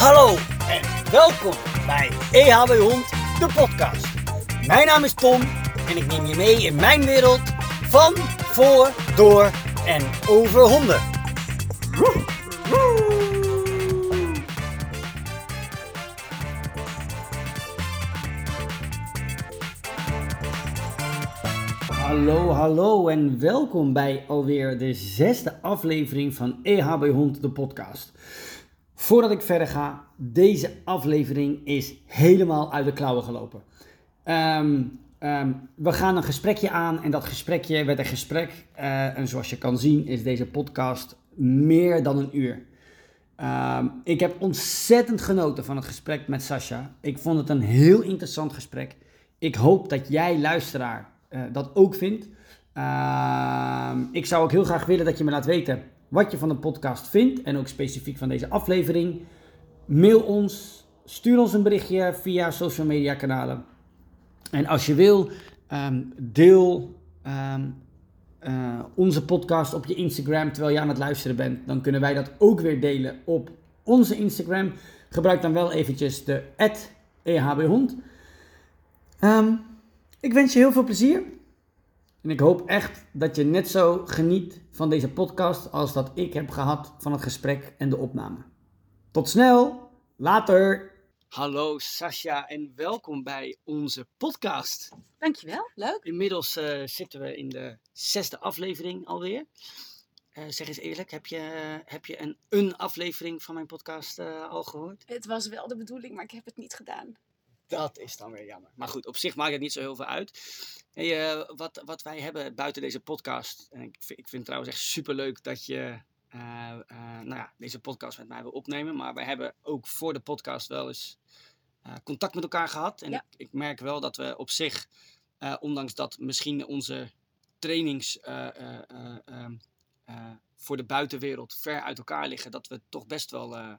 Hallo en welkom bij EHB Hond, de podcast. Mijn naam is Tom en ik neem je mee in mijn wereld van, voor, door en over honden. Hallo, hallo en welkom bij alweer de zesde aflevering van EHB Hond, de podcast. Voordat ik verder ga, deze aflevering is helemaal uit de klauwen gelopen. Ehm, ehm, we gaan een gesprekje aan en dat gesprekje werd een gesprek. eh, en zoals je kan zien is deze podcast meer dan een uur. Ehm, ik heb ontzettend genoten van het gesprek met Sascha. Ik vond het een heel interessant gesprek. Ik hoop dat jij, luisteraar, eh, dat ook vindt. Ik zou ook heel graag willen dat je me laat weten wat je van de podcast vindt. En ook specifiek van deze aflevering. Mail ons, stuur ons een berichtje via social media kanalen. En als je wil, ehm, deel ehm, eh, onze podcast op je Instagram terwijl je aan het luisteren bent. Dan kunnen wij dat ook weer delen op onze Instagram. Gebruik dan wel eventjes de @ehbhond. Ehm, ik wens je heel veel plezier. En ik hoop echt dat je net zo geniet van deze podcast als dat ik heb gehad van het gesprek en de opname. Tot snel, later. Hallo Sascha en welkom bij onze podcast. Dankjewel, leuk. Inmiddels eh, zitten we in de zesde aflevering alweer. Eh, zeg eens eerlijk, heb je, heb je een, een aflevering van mijn podcast eh, al gehoord? Het was wel de bedoeling, maar ik heb het niet gedaan. Dat is dan weer jammer. Maar goed, op zich maakt het niet zo heel veel uit. Hey, eh, wat, wat wij hebben buiten deze podcast. En ik, vind- ik vind het trouwens echt superleuk dat je eh, eh, nou ja, deze podcast met mij wil opnemen. Maar wij hebben ook voor de podcast wel eens eh, contact met elkaar gehad. En Ja. ik, ik merk wel dat we op zich, eh, ondanks dat misschien onze trainings eh, eh, eh, ehm, eh, voor de buitenwereld ver uit elkaar liggen, dat we toch best wel eh,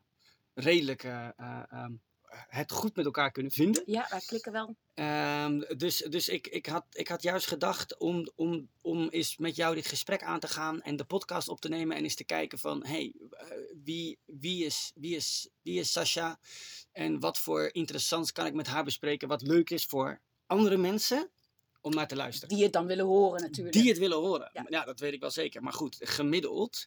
redelijk ehm, het goed met elkaar kunnen vinden. Ja, wij klikken wel. Ehm, dus dus ik, ik, had, ik had juist gedacht om, om, om eens met jou dit gesprek aan te gaan en de podcast op te nemen en eens te kijken van, hey, eh, wie, wie, is, wie, is, wie is Sasha en wat voor interessants kan ik met haar bespreken, wat leuk is voor andere mensen om naar te luisteren. Die het dan willen horen natuurlijk. Die het willen horen. Ja. Ja. dat weet ik wel zeker. Maar goed, gemiddeld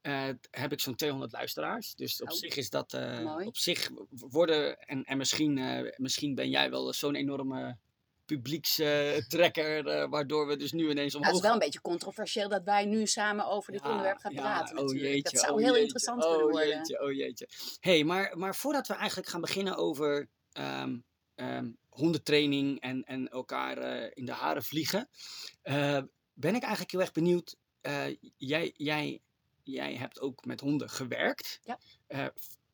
eh, heb ik zo'n 200 luisteraars. Dus op Oh. zich is dat... Mooi. op zich worden... En, en misschien, eh, misschien ben jij wel zo'n enorme publiekstrekker... waardoor we dus nu ineens omhoog... het is wel een beetje controversieel dat wij nu samen over dit Ja, onderwerp gaan ja, praten. oh natuurlijk. jeetje, dat zou oh heel jeetje, interessant oh kunnen worden. Jeetje, oh jeetje. hey, maar, maar voordat we eigenlijk gaan beginnen over ehm, hondentraining en, en elkaar in de haren vliegen, ben ik eigenlijk heel erg benieuwd. jij, jij, jij hebt ook met honden gewerkt. Ja. Eh,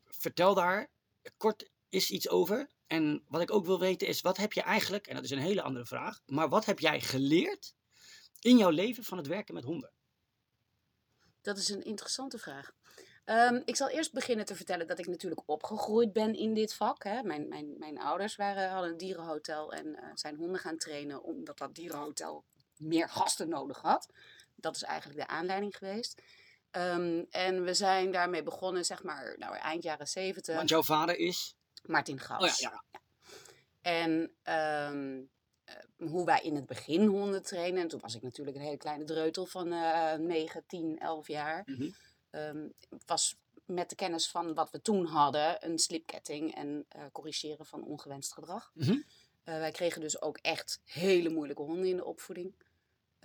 vertel daar kort iets over. En wat ik ook wil weten is, wat heb je eigenlijk, en dat is een hele andere vraag, maar wat heb jij geleerd in jouw leven van het werken met honden? Dat is een interessante vraag. Ehm, ik zal eerst beginnen te vertellen dat ik natuurlijk opgegroeid ben in dit vak. Hè. Mijn, mijn, mijn ouders waren, hadden een dierenhotel en eh, zijn honden gaan trainen omdat dat dierenhotel meer gasten nodig had. Dat is eigenlijk de aanleiding geweest. Ehm, en we zijn daarmee begonnen, zeg maar, nou, eind jaren zeventig. Want jouw vader is. Martin Gauws. Oh ja, ja. En ehm, eh, hoe wij in het begin honden trainen. En toen was ik natuurlijk een hele kleine dreutel van eh 9, 10, 11 jaar. Mhm. Ehm, was met de kennis van wat we toen hadden een slipketting en eh, corrigeren van ongewenst gedrag. Mhm. Wij kregen dus ook echt hele moeilijke honden in de opvoeding.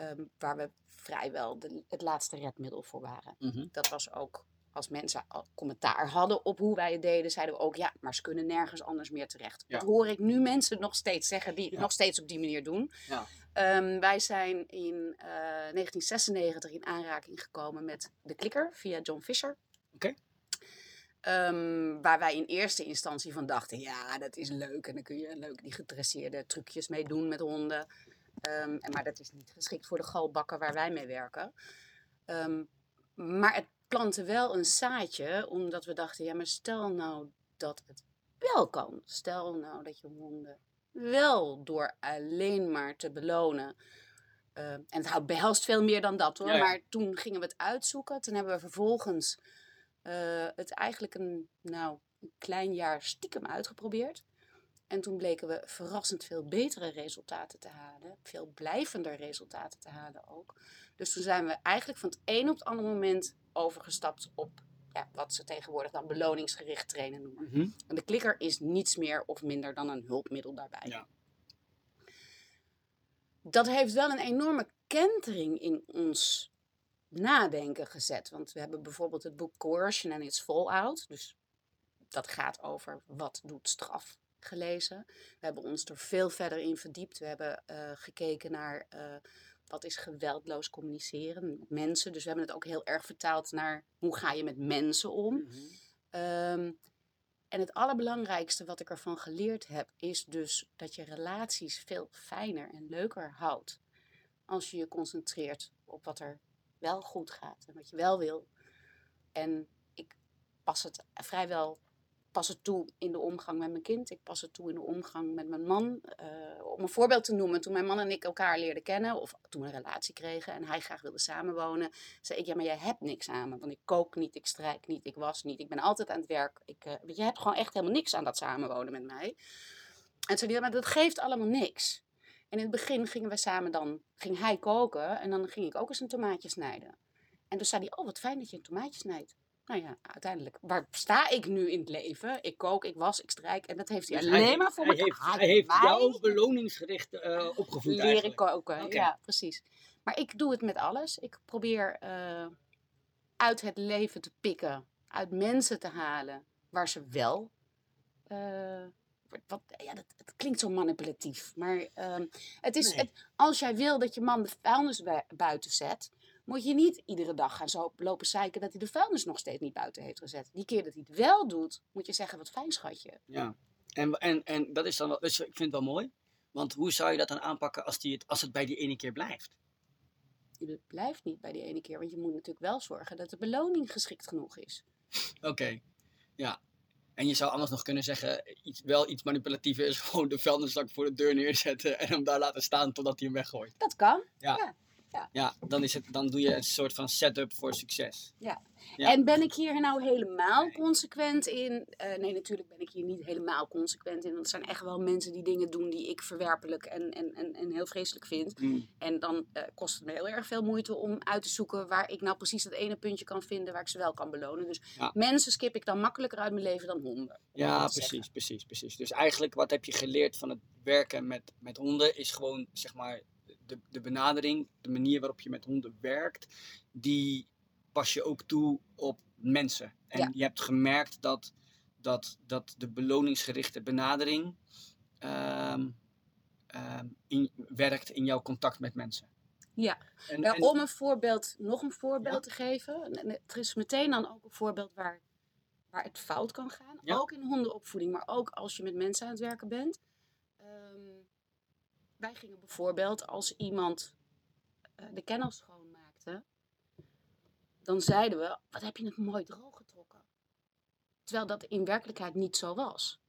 Ehm, waar we vrijwel de, het laatste redmiddel voor waren. Mhm. Dat was ook als mensen al commentaar hadden op hoe wij het deden, zeiden we ook ja, maar ze kunnen nergens anders meer terecht. Ja. Dat hoor ik nu mensen nog steeds zeggen die het nog steeds op die manier doen. Ja. Ehm, wij zijn in eh, 1996 in aanraking gekomen met de klikker via John Fisher. Oké. Ehm, waar wij in eerste instantie van dachten, ja, dat is leuk. En dan kun je leuk die gedresseerde trucjes mee doen met honden. Ehm, en, maar dat is niet geschikt voor de galbakken waar wij mee werken. Ehm, maar het plantte wel een zaadje, omdat we dachten, ja, maar stel nou dat het wel kan. Stel nou dat je honden wel door alleen maar te belonen. eh, en het houdt behelst veel meer dan dat hoor. Ja, ja. Maar toen gingen we het uitzoeken. Toen hebben we vervolgens eh, het eigenlijk een, nou, een klein jaar stiekem uitgeprobeerd. En toen bleken we verrassend veel betere resultaten te halen. Veel blijvender resultaten te halen ook. Dus toen zijn we eigenlijk van het een op het andere moment overgestapt op ja, wat ze tegenwoordig dan beloningsgericht trainen noemen. Mhm. En de klikker is niets meer of minder dan een hulpmiddel daarbij. Ja. Dat heeft wel een enorme kentering in ons nadenken gezet. Want we hebben bijvoorbeeld het boek Coercion and its Fallout. Dus dat gaat over wat doet straf gelezen. We hebben ons er veel verder in verdiept. We hebben eh, gekeken naar eh, wat is geweldloos communiceren met mensen. Dus we hebben het ook heel erg vertaald naar hoe ga je met mensen om. Mhm. Ehm, en het allerbelangrijkste wat ik ervan geleerd heb, is dus dat je relaties veel fijner en leuker houdt. Als je je concentreert op wat er wel goed gaat en wat je wel wil. En ik pas het vrijwel pas het toe in de omgang met mijn kind. Ik pas het toe in de omgang met mijn man. Eh, om een voorbeeld te noemen, toen mijn man en ik elkaar leerden kennen, of toen we een relatie kregen en hij graag wilde samenwonen, zei ik, ja, maar jij hebt niks aan me. Want ik kook niet, ik strijk niet, ik was niet, ik ben altijd aan het werk. Ik, eh, je hebt gewoon echt helemaal niks aan dat samenwonen met mij. En zei hij, maar dat geeft allemaal niks. En in het begin gingen we samen dan, ging hij koken en dan ging ik ook eens een tomaatje snijden. En toen zei hij, oh wat fijn dat je een tomaatje snijdt. Nou ja, uiteindelijk, waar sta ik nu in het leven? Ik kook, ik was, ik strijk en dat heeft hij Dus alleen hij- maar voor hij me. heeft, Hij heeft mij jou beloningsgericht eh, opgevoed leren eigenlijk. koken. Ja, precies. Maar ik doe het met alles. Ik probeer eh, uit het leven te pikken, uit mensen te halen waar ze wel. eh, wat, ja, dat, het klinkt zo manipulatief. Maar ehm, het is, Nee. het, als jij wil dat je man de vuilnis bui- buiten zet, moet je niet iedere dag gaan zo lopen zeiken dat hij de vuilnis nog steeds niet buiten heeft gezet. Die keer dat hij het wel doet, moet je zeggen: wat fijn schatje. Ja. En, en, en dat is dan wel, dus ik vind het wel mooi. Want hoe zou je dat dan aanpakken als, die het, als het bij die ene keer blijft? Het blijft niet bij die ene keer, want je moet natuurlijk wel zorgen dat de beloning geschikt genoeg is. Oké, ja. En je zou anders nog kunnen zeggen, iets, wel iets manipulatiever is gewoon de vuilniszak voor de deur neerzetten en hem daar laten staan totdat hij hem weggooit. Dat kan. Ja, dan, is het, dan doe je een soort van setup voor succes. Ja. En ben ik hier nou helemaal consequent in? Eh, nee, natuurlijk ben ik hier niet helemaal consequent in. Want er zijn echt wel mensen die dingen doen die ik verwerpelijk en, en, en, en heel vreselijk vind. Mm. En dan eh, kost het me heel erg veel moeite om uit te zoeken waar ik nou precies dat ene puntje kan vinden waar ik ze wel kan belonen. Dus Ja. mensen skip ik dan makkelijker uit mijn leven dan honden. Ja, zeggen. precies, precies, precies. Dus eigenlijk wat heb je geleerd van het werken met, met honden is gewoon, zeg maar, de, de benadering, de manier waarop je met honden werkt, die pas je ook toe op mensen. En Ja. je hebt gemerkt dat, dat, dat de beloningsgerichte benadering ehm, ehm, in, werkt in jouw contact met mensen. Ja. En, Ja, en- om een voorbeeld, nog een voorbeeld Ja. te geven. En- en Er is meteen dan ook een voorbeeld waar, waar het fout kan gaan. Ja. Ook in hondenopvoeding, maar ook als je met mensen aan het werken bent. Ehm, wij gingen bijvoorbeeld als iemand eh, de kennel schoonmaakte, dan zeiden we, wat heb je het mooi droog getrokken. Terwijl dat in werkelijkheid niet zo was.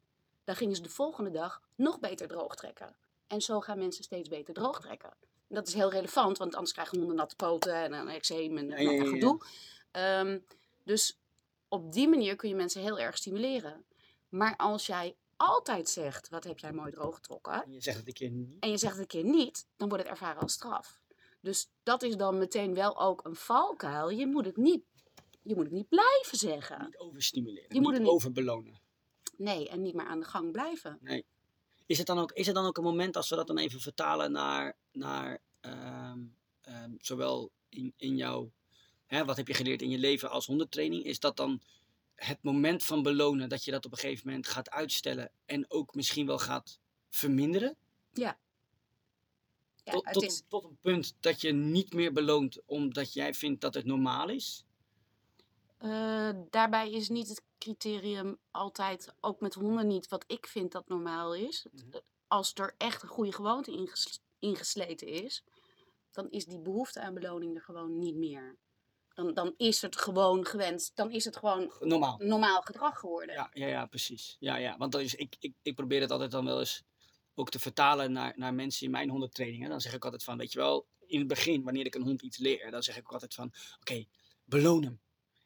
Dan gingen ze de volgende dag nog beter droog trekken. En zo gaan mensen steeds beter droog trekken. En dat is heel relevant, want anders krijgen honden natte poten en een eczeem en ja, ja, ja. gedoe. Ehm, dus op die manier kun je mensen heel erg stimuleren. Maar als jij altijd zegt, wat heb jij mooi droog getrokken, en je zegt het een keer niet. en je zegt het een keer niet, dan wordt het ervaren als straf. Dus dat is dan meteen wel ook een valkuil. Je moet het niet, je moet het niet blijven zeggen. Niet overstimuleren, Je moet niet het niet- overbelonen. Nee, en niet maar aan de gang blijven. Nee. Is het dan ook, is het dan ook een moment als we dat dan even vertalen naar, naar ehm, ehm, zowel in, in jouw, hè, wat heb je geleerd in je leven als hondentraining, is dat dan het moment van belonen dat je dat op een gegeven moment gaat uitstellen en ook misschien wel gaat verminderen? Ja, tot, het tot, is, tot een punt dat je niet meer beloont omdat jij vindt dat het normaal is? eh, daarbij is niet het criterium altijd, ook met honden niet, wat ik vind dat normaal is. Mhm. Als er echt een goede gewoonte inges- ingesleten is, dan is die behoefte aan beloning er gewoon niet meer. Dan, dan is het gewoon gewenst, dan is het gewoon Normaal. normaal gedrag geworden. Ja, ja, ja precies. Ja, ja. Want is, ik, ik, ik probeer het altijd dan wel eens ook te vertalen naar, naar mensen in mijn hondentrainingen. Dan zeg ik altijd van, weet je wel, in het begin, wanneer ik een hond iets leer, dan zeg ik ook altijd van, oké, beloon hem.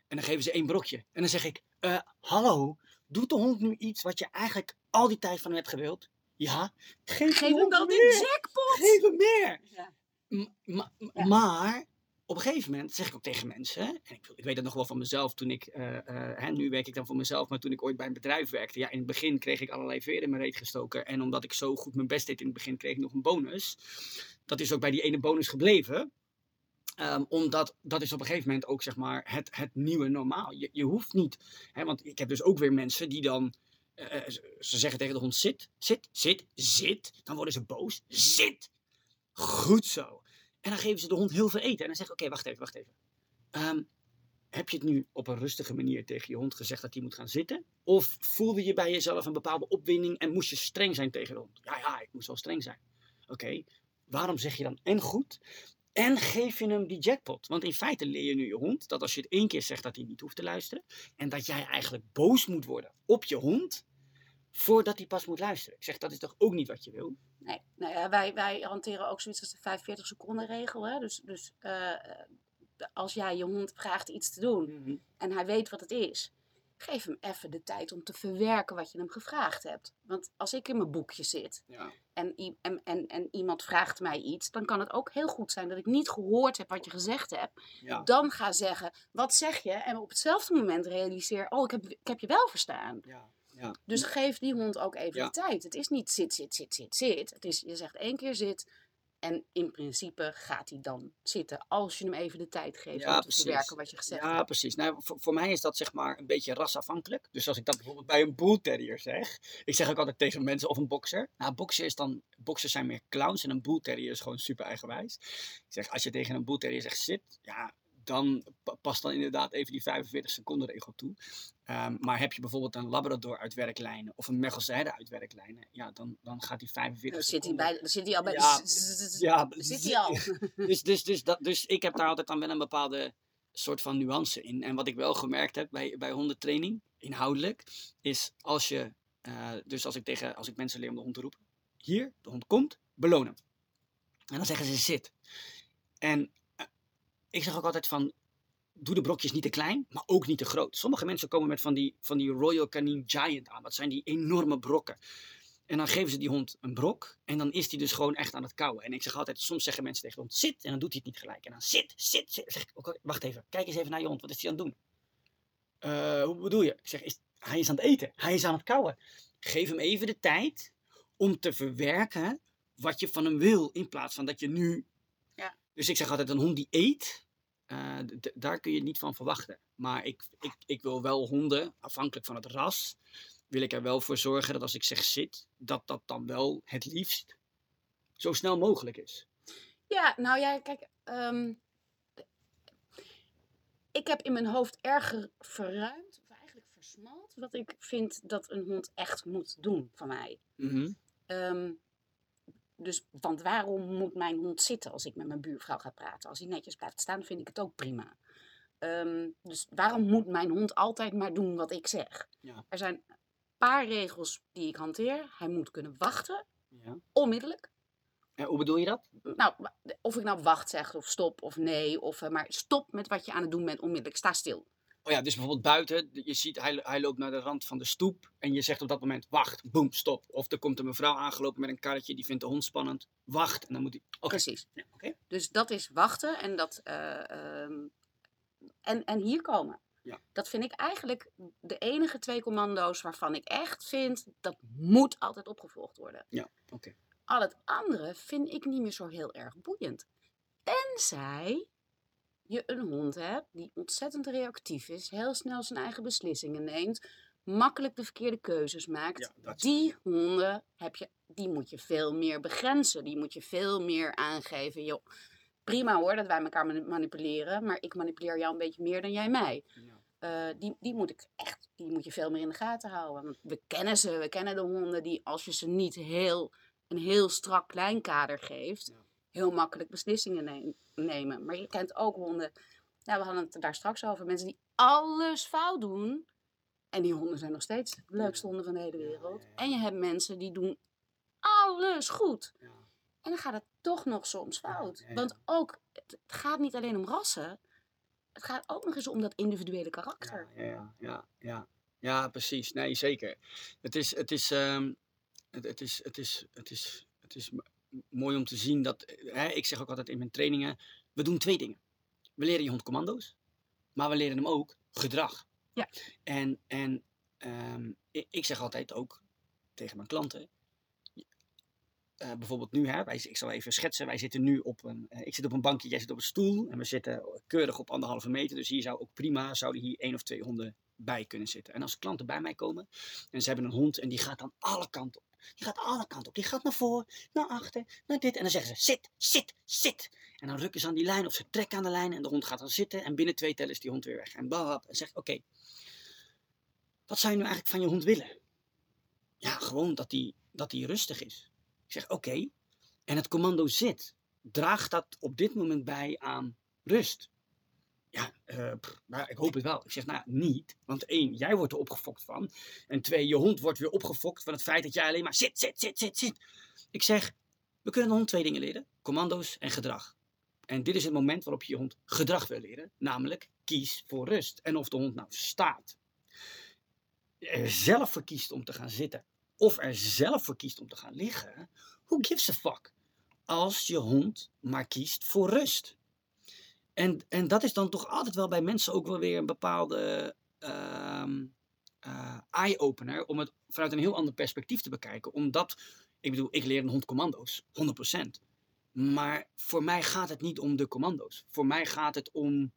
En dan geven ze één brokje. En dan zeg ik, eh, hallo, Doet de hond nu iets wat je eigenlijk al die tijd van hem hebt gewild? Ja. Geef, Geef hem dan die meer. jackpot! Geef hem meer. Ja. M- ma- Ja. Maar op een gegeven moment zeg ik ook tegen mensen, en ik, ik weet dat nog wel van mezelf toen ik, eh, eh, hè, nu werk ik dan voor mezelf, maar toen ik ooit bij een bedrijf werkte, ja, in het begin kreeg ik allerlei veren in mijn reet gestoken. En omdat ik zo goed mijn best deed in het begin, kreeg ik nog een bonus. Dat is ook bij die ene bonus gebleven. Ehm, omdat dat is op een gegeven moment ook zeg maar het, het nieuwe normaal. Je, je hoeft niet, hè, want ik heb dus ook weer mensen die dan, eh, ze zeggen tegen de hond zit, zit, zit, zit. Dan worden ze boos, zit. Goed zo. En dan geven ze de hond heel veel eten. En dan zeggen oké, wacht even, wacht even. Ehm, heb je het nu op een rustige manier tegen je hond gezegd dat hij moet gaan zitten? Of voelde je bij jezelf een bepaalde opwinding en moest je streng zijn tegen de hond? Ja, ja, ik moest wel streng zijn. Oké, waarom zeg je dan en goed en geef je hem die jackpot? Want in feite leer je nu je hond dat als je het één keer zegt dat hij niet hoeft te luisteren en dat jij eigenlijk boos moet worden op je hond voordat hij pas moet luisteren. Ik zeg, dat is toch ook niet wat je wil? Nee, nou ja, wij, wij hanteren ook zoiets als de 45 seconden regel. Hè? Dus, dus eh, als jij je hond vraagt iets te doen en hij weet wat het is, geef hem even de tijd om te verwerken wat je hem gevraagd hebt. Want als ik in mijn boekje zit Ja. en, en, en, en iemand vraagt mij iets, dan kan het ook heel goed zijn dat ik niet gehoord heb wat je gezegd hebt. Ja. Dan ga zeggen, wat zeg je? En op hetzelfde moment realiseer, oh, ik heb, ik heb je wel verstaan. Ja. Ja. Dus geef die hond ook even Ja. de tijd. Het is niet zit, zit, zit, zit, zit. Het is, je zegt één keer zit. En in principe gaat hij dan zitten als je hem even de tijd geeft Ja, om te verwerken wat je gezegd Ja, hebt. precies. Nou, voor, voor mij is dat zeg maar een beetje rasafhankelijk. Dus als ik dat bijvoorbeeld bij een bull terrier zeg. Ik zeg ook altijd tegen mensen of een bokser. Nou, boksen is dan, boksers zijn meer clowns en een bull terrier is gewoon super eigenwijs. Ik zeg, als je tegen een bull terrier zegt zit, ja, dan pa- pas dan inderdaad even die 45 seconden regel toe. Ehm, maar heb je bijvoorbeeld een labrador uit werklijnen of een Mergelsheide uit werklijnen, ja, dan, dan gaat die 45 Dan zit, hij seconden... bij, dan zit hij al bij Ja, de... Ja, dan zit hij al. dus, dus, dus, dat, dus ik heb daar altijd dan wel een bepaalde soort van nuance in. En wat ik wel gemerkt heb bij, bij hondentraining, inhoudelijk, is als je, eh, dus als ik tegen, als ik mensen leer om de hond te roepen, hier, de hond komt, beloon hem. En dan zeggen ze zit. En ik zeg ook altijd van, doe de brokjes niet te klein, maar ook niet te groot. Sommige mensen komen met van die, van die Royal Canin Giant aan. Dat zijn die enorme brokken. En dan geven ze die hond een brok. En dan is die dus gewoon echt aan het kauwen. En ik zeg altijd, soms zeggen mensen tegen de hond, zit. En dan doet hij het niet gelijk. En dan zit, zit, zit. Zeg ik, wacht even. Kijk eens even naar je hond. Wat is hij aan het doen? "Eh, hoe bedoel je? Ik zeg, hij is aan het eten. Hij is aan het kauwen. Geef hem even de tijd om te verwerken wat je van hem wil. In plaats van dat je nu... Dus ik zeg altijd, een hond die eet, eh, daar kun je niet van verwachten. Maar ik, ik, ik wil wel honden, afhankelijk van het ras, wil ik er wel voor zorgen dat als ik zeg zit, dat dat dan wel het liefst zo snel mogelijk is. Ja, nou ja, kijk. ehm, ik heb in mijn hoofd erger verruimd, of eigenlijk versmalt, wat ik vind dat een hond echt moet doen van mij. Mhm. Ehm, dus, want waarom moet mijn hond zitten als ik met mijn buurvrouw ga praten? Als hij netjes blijft staan, vind ik het ook prima. Ehm, dus waarom moet mijn hond altijd maar doen wat ik zeg? Ja. Er zijn een paar regels die ik hanteer. Hij moet kunnen wachten, Ja. onmiddellijk. En hoe bedoel je dat? Nou, of ik nou wacht zeg, of stop, of nee. Of, eh, maar stop met wat je aan het doen bent onmiddellijk. Sta stil. Oh ja, dus bijvoorbeeld buiten, je ziet hij, hij loopt naar de rand van de stoep en je zegt op dat moment wacht, boem, stop. Of er komt een mevrouw aangelopen met een karretje, die vindt de hond spannend, wacht en dan moet hij... Precies. Ja. Dus dat is wachten en, dat, eh, ehm, en, en hier komen. Ja. Dat vind ik eigenlijk de enige twee commando's waarvan ik echt vind dat moet altijd opgevolgd worden. Ja, oké. Al het andere vind ik niet meer zo heel erg boeiend. Tenzij je een hond hebt die ontzettend reactief is, heel snel zijn eigen beslissingen neemt, makkelijk de verkeerde keuzes maakt. Ja, Die honden heb je, die moet je veel meer begrenzen. Die moet je veel meer aangeven. Joh, prima hoor dat wij elkaar mani- manipuleren, maar ik manipuleer jou een beetje meer dan jij mij. Ja. Eh, die, die moet ik echt, die moet je veel meer in de gaten houden. Want we kennen ze, we kennen de honden die als je ze niet heel, een heel strak kleinkader geeft, Ja. Heel makkelijk beslissingen neem- nemen. Maar je kent ook honden, nou, we hadden het daar straks over, mensen die alles fout doen. En die honden zijn nog steeds de leukste honden van de hele wereld. En je hebt mensen die doen alles goed. Ja. En dan gaat het toch nog soms fout. Want ook, het gaat niet alleen om rassen. Het gaat ook nog eens om dat individuele karakter. Ja, ja, ja, ja. Ja, precies. Nee, zeker. Het is, het is, ehm, het, het is, het is, het is, het is mooi om te zien dat, hè, ik zeg ook altijd in mijn trainingen, we doen twee dingen. We leren je hond commando's, maar we leren hem ook gedrag. Ja. En, en ehm, ik zeg altijd ook tegen mijn klanten, eh, bijvoorbeeld nu, hè, wij, ik zal even schetsen, wij zitten nu op een, eh, ik zit op een bankje, jij zit op een stoel en we zitten keurig op anderhalve meter, dus hier zou ook prima, zouden hier één of twee honden bij kunnen zitten. En als klanten bij mij komen en ze hebben een hond en die gaat dan alle kanten op. Die gaat alle kanten op. Die gaat naar voren, naar achter, naar dit. En dan zeggen ze: zit, zit, zit. En dan rukken ze aan die lijn of ze trekken aan de lijn en de hond gaat dan zitten. En binnen twee tellen is die hond weer weg. En bab, en zegt: Oké, wat zou je nu eigenlijk van je hond willen? Ja, gewoon dat hij dat die rustig is. Ik zeg: Oké. En het commando zit. Draagt dat op dit moment bij aan rust? Ja, eh, maar ik hoop het wel. Ik zeg, nou niet. Want één, jij wordt er opgefokt van. En twee, je hond wordt weer opgefokt van het feit dat jij alleen maar zit, zit, zit, zit, zit. Ik zeg, we kunnen de hond twee dingen leren. Commando's en gedrag. En dit is het moment waarop je je hond gedrag wil leren. Namelijk, kies voor rust. En of de hond nou staat, er zelf voor kiest om te gaan zitten. Of er zelf voor kiest om te gaan liggen. Who gives a fuck? Als je hond maar kiest voor rust. En, en dat is dan toch altijd wel bij mensen ook wel weer een bepaalde ehm, eh, eye-opener. Om het vanuit een heel ander perspectief te bekijken. Omdat, ik bedoel, ik leer een hond commando's, 100%. Maar voor mij gaat het niet om de commando's. Voor mij gaat het om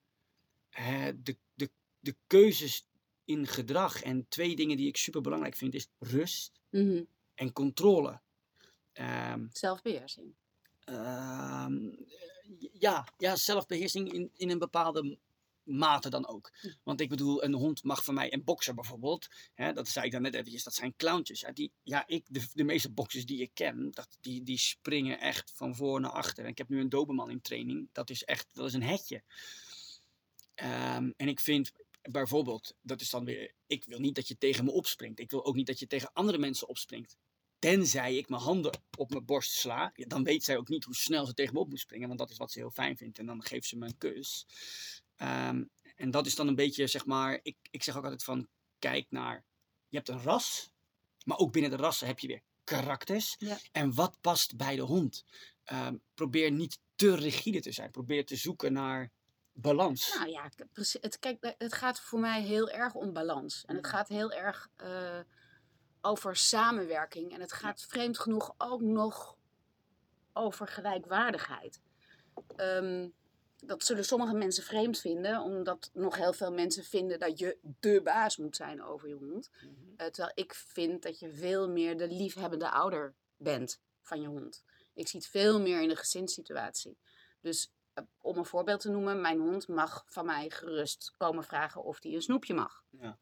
de, de, de keuzes in gedrag. En twee dingen die ik super belangrijk vind is rust Mhm. en controle. Ehm, Zelfbeheersing. Ehm, ja, ja, zelfbeheersing in, in een bepaalde mate dan ook. Want ik bedoel, een hond mag van mij, een bokser bijvoorbeeld, hè, dat zei ik dan net eventjes, dat zijn clowntjes. Ja, die, ja ik, de, de meeste boxers die ik ken, dat, die, die springen echt van voor naar achter. En ik heb nu een doberman in training, dat is echt, dat is een hetje. Ehm, en ik vind bijvoorbeeld, dat is dan weer, ik wil niet dat je tegen me opspringt. Ik wil ook niet dat je tegen andere mensen opspringt. Tenzij ik mijn handen op mijn borst sla, ja, dan weet zij ook niet hoe snel ze tegen me op moet springen, want dat is wat ze heel fijn vindt. En dan geeft ze me een kus. Ehm, en dat is dan een beetje, zeg maar, ik, ik zeg ook altijd van, kijk naar, je hebt een ras, maar ook binnen de rassen heb je weer karakters. Ja. En wat past bij de hond? Ehm, probeer niet te rigide te zijn. Probeer te zoeken naar balans. Nou ja, het, kijk, het gaat voor mij heel erg om balans. En het gaat heel erg eh, over samenwerking. En het gaat vreemd genoeg ook nog over gelijkwaardigheid. Ehm, dat zullen sommige mensen vreemd vinden, omdat nog heel veel mensen vinden dat je de baas moet zijn over je hond. Mhm. Eh, terwijl ik vind dat je veel meer de liefhebbende ouder bent van je hond. Ik zie het veel meer in de gezinssituatie. Dus om een voorbeeld te noemen, mijn hond mag van mij gerust komen vragen of hij een snoepje mag. Ja.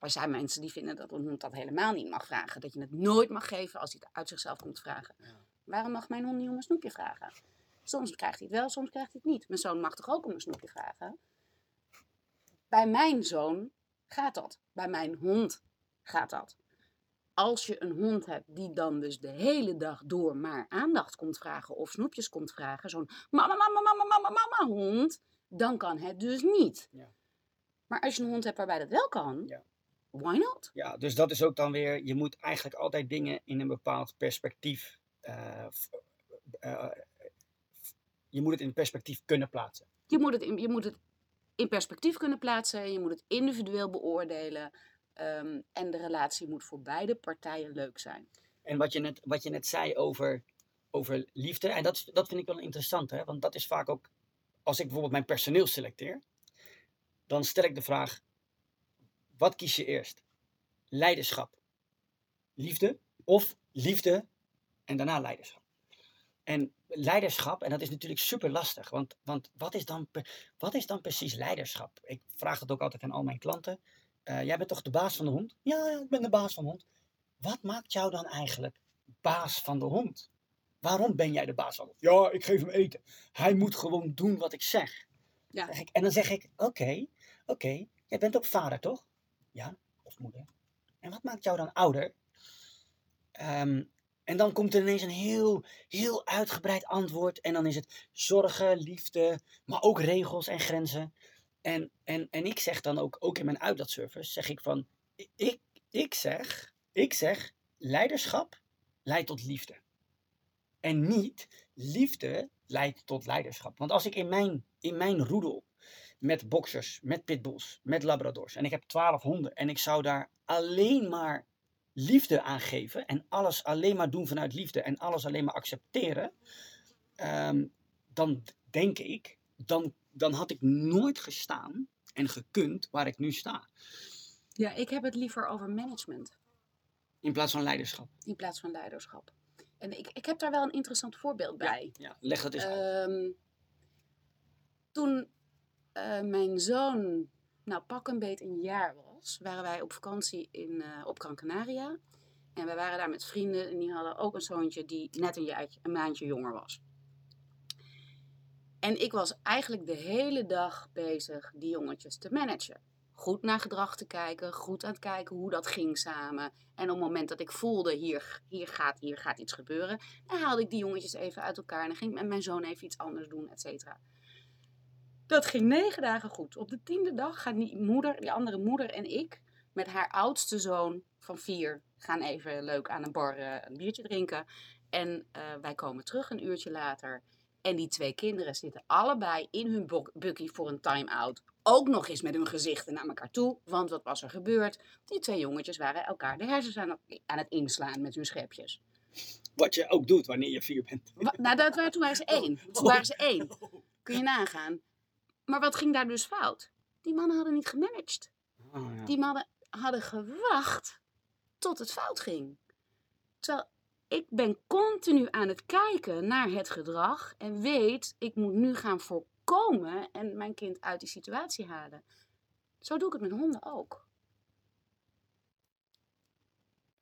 Er zijn mensen die vinden dat een hond dat helemaal niet mag vragen. Dat je het nooit mag geven als hij het uit zichzelf komt vragen. Ja. Waarom mag mijn hond niet om een snoepje vragen? Soms krijgt hij het wel, soms krijgt hij het niet. Mijn zoon mag toch ook om een snoepje vragen? Bij mijn zoon gaat dat. Bij mijn hond gaat dat. Als je een hond hebt die dan dus de hele dag door maar aandacht komt vragen of snoepjes komt vragen, zo'n mama, mama, mama, mama, mama hond, dan kan het dus niet. Ja. Maar als je een hond hebt waarbij dat wel kan, Ja. why not? Ja, dus dat is ook dan weer, je moet eigenlijk altijd dingen in een bepaald perspectief, eh, f- eh, je moet het in perspectief kunnen plaatsen. Je moet het in, je moet het in perspectief kunnen plaatsen, je moet het individueel beoordelen. Ehm, en de relatie moet voor beide partijen leuk zijn. En wat je net, wat je net zei over, over liefde, en dat, dat vind ik wel interessant, hè? want dat is vaak ook, als ik bijvoorbeeld mijn personeel selecteer, dan stel ik de vraag, wat kies je eerst? Leiderschap, liefde of liefde en daarna leiderschap? En leiderschap, en dat is natuurlijk super lastig, want, want wat, is dan, wat is dan precies leiderschap? Ik vraag dat ook altijd aan al mijn klanten. Eh, jij bent toch de baas van de hond? Ja, ja, ik ben de baas van de hond. Wat maakt jou dan eigenlijk baas van de hond? Waarom ben jij de baas van de hond? Ja, ik geef hem eten. Hij moet gewoon doen wat ik zeg. Ja. Zeg ik- En dan zeg ik, oké, oké, jij bent ook vader, toch? Ja, of moeder. En wat maakt jou dan ouder? Ehm, en dan komt er ineens een heel, heel uitgebreid antwoord. En dan is het zorgen, liefde, maar ook regels en grenzen. En, en, en ik zeg dan ook, ook in mijn uitlaatservice, zeg ik van, ik, ik, zeg, ik zeg, leiderschap leidt tot liefde. En niet liefde leidt tot leiderschap. Want als ik in mijn, in mijn roedel met boxers, met pitbulls, met labradors en ik heb twaalf honden en ik zou daar alleen maar liefde aan geven en alles alleen maar doen vanuit liefde en alles alleen maar accepteren, ehm, dan denk ik, dan, dan had ik nooit gestaan en gekund waar ik nu sta. Ja, ik heb het liever over management In plaats van leiderschap. in plaats van leiderschap. En ik, ik heb daar wel een interessant voorbeeld bij. Ja, leg dat eens uit. Ehm, toen eh, mijn zoon, nou pak een beet een jaar was, waren wij op vakantie in, eh, op Gran Canaria. En we waren daar met vrienden en die hadden ook een zoontje die net een, jaartje, een maandje jonger was. En ik was eigenlijk de hele dag bezig die jongetjes te managen. Goed naar gedrag te kijken, goed aan het kijken hoe dat ging samen. En op het moment dat ik voelde, hier, hier, gaat, hier gaat iets gebeuren, dan haalde ik die jongetjes even uit elkaar en ging ik met mijn zoon even iets anders doen, et cetera. Dat ging negen dagen goed. Op de tiende dag gaan die moeder, die andere moeder en ik met haar oudste zoon van vier gaan even leuk aan een bar eh, een biertje drinken. En eh, wij komen terug een uurtje later. En die twee kinderen zitten allebei in hun bukkie voor een time-out. Ook nog eens met hun gezichten naar elkaar toe. Want wat was er gebeurd? Die twee jongetjes waren elkaar de hersens aan het, aan het inslaan met hun schepjes. Wat je ook doet wanneer je vier bent. Wa- nou, dat waren, toen waren ze één. Toen waren ze één. Kun je nagaan. Maar wat ging daar dus fout? Die mannen hadden niet gemanaged. Oh, ja. Die mannen hadden gewacht tot het fout ging. Terwijl ik ben continu aan het kijken naar het gedrag en weet, ik moet nu gaan voorkomen en mijn kind uit die situatie halen. Zo doe ik het met honden ook.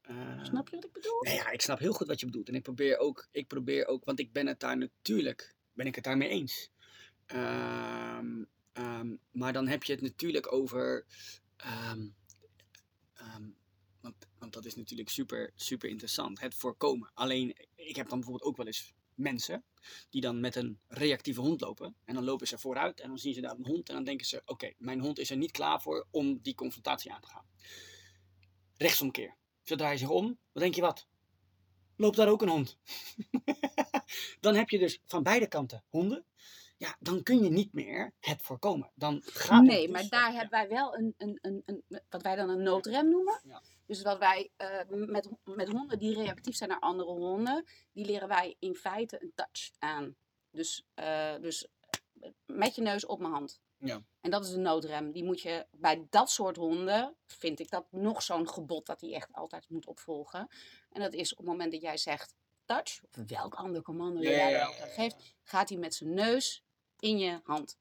Eh, Snap je wat ik bedoel? Nee, ja, ik snap heel goed wat je bedoelt. En ik probeer ook, ik probeer ook want ik ben het daar natuurlijk, ben ik het daarmee eens. Ehm, ehm, maar dan heb je het natuurlijk over, ehm, want, dat is natuurlijk super, super interessant, het voorkomen. Alleen, ik heb dan bijvoorbeeld ook wel eens mensen die dan met een reactieve hond lopen. En dan lopen ze vooruit en dan zien ze daar een hond en dan denken ze, oké, mijn hond is er niet klaar voor om die confrontatie aan te gaan. Rechtsomkeer. Ze draaien zich om. Wat denk je wat? Loopt daar ook een hond? dan heb je dus van beide kanten honden. Ja, dan kun je niet meer het voorkomen. Dan gaat het Nee, dus- maar daar ja. hebben wij wel een, een, een, een, wat wij dan een noodrem noemen. Ja. Dus wat wij eh, met, met honden die reactief zijn naar andere honden, die leren wij in feite een touch aan. Dus, eh, dus met je neus op mijn hand. Ja. En dat is een noodrem. Die moet je bij dat soort honden, vind ik dat nog zo'n gebod dat hij echt altijd moet opvolgen. En dat is op het moment dat jij zegt touch, of welk ander commando Ja, jij ja, geeft, gaat hij met zijn neus in je hand.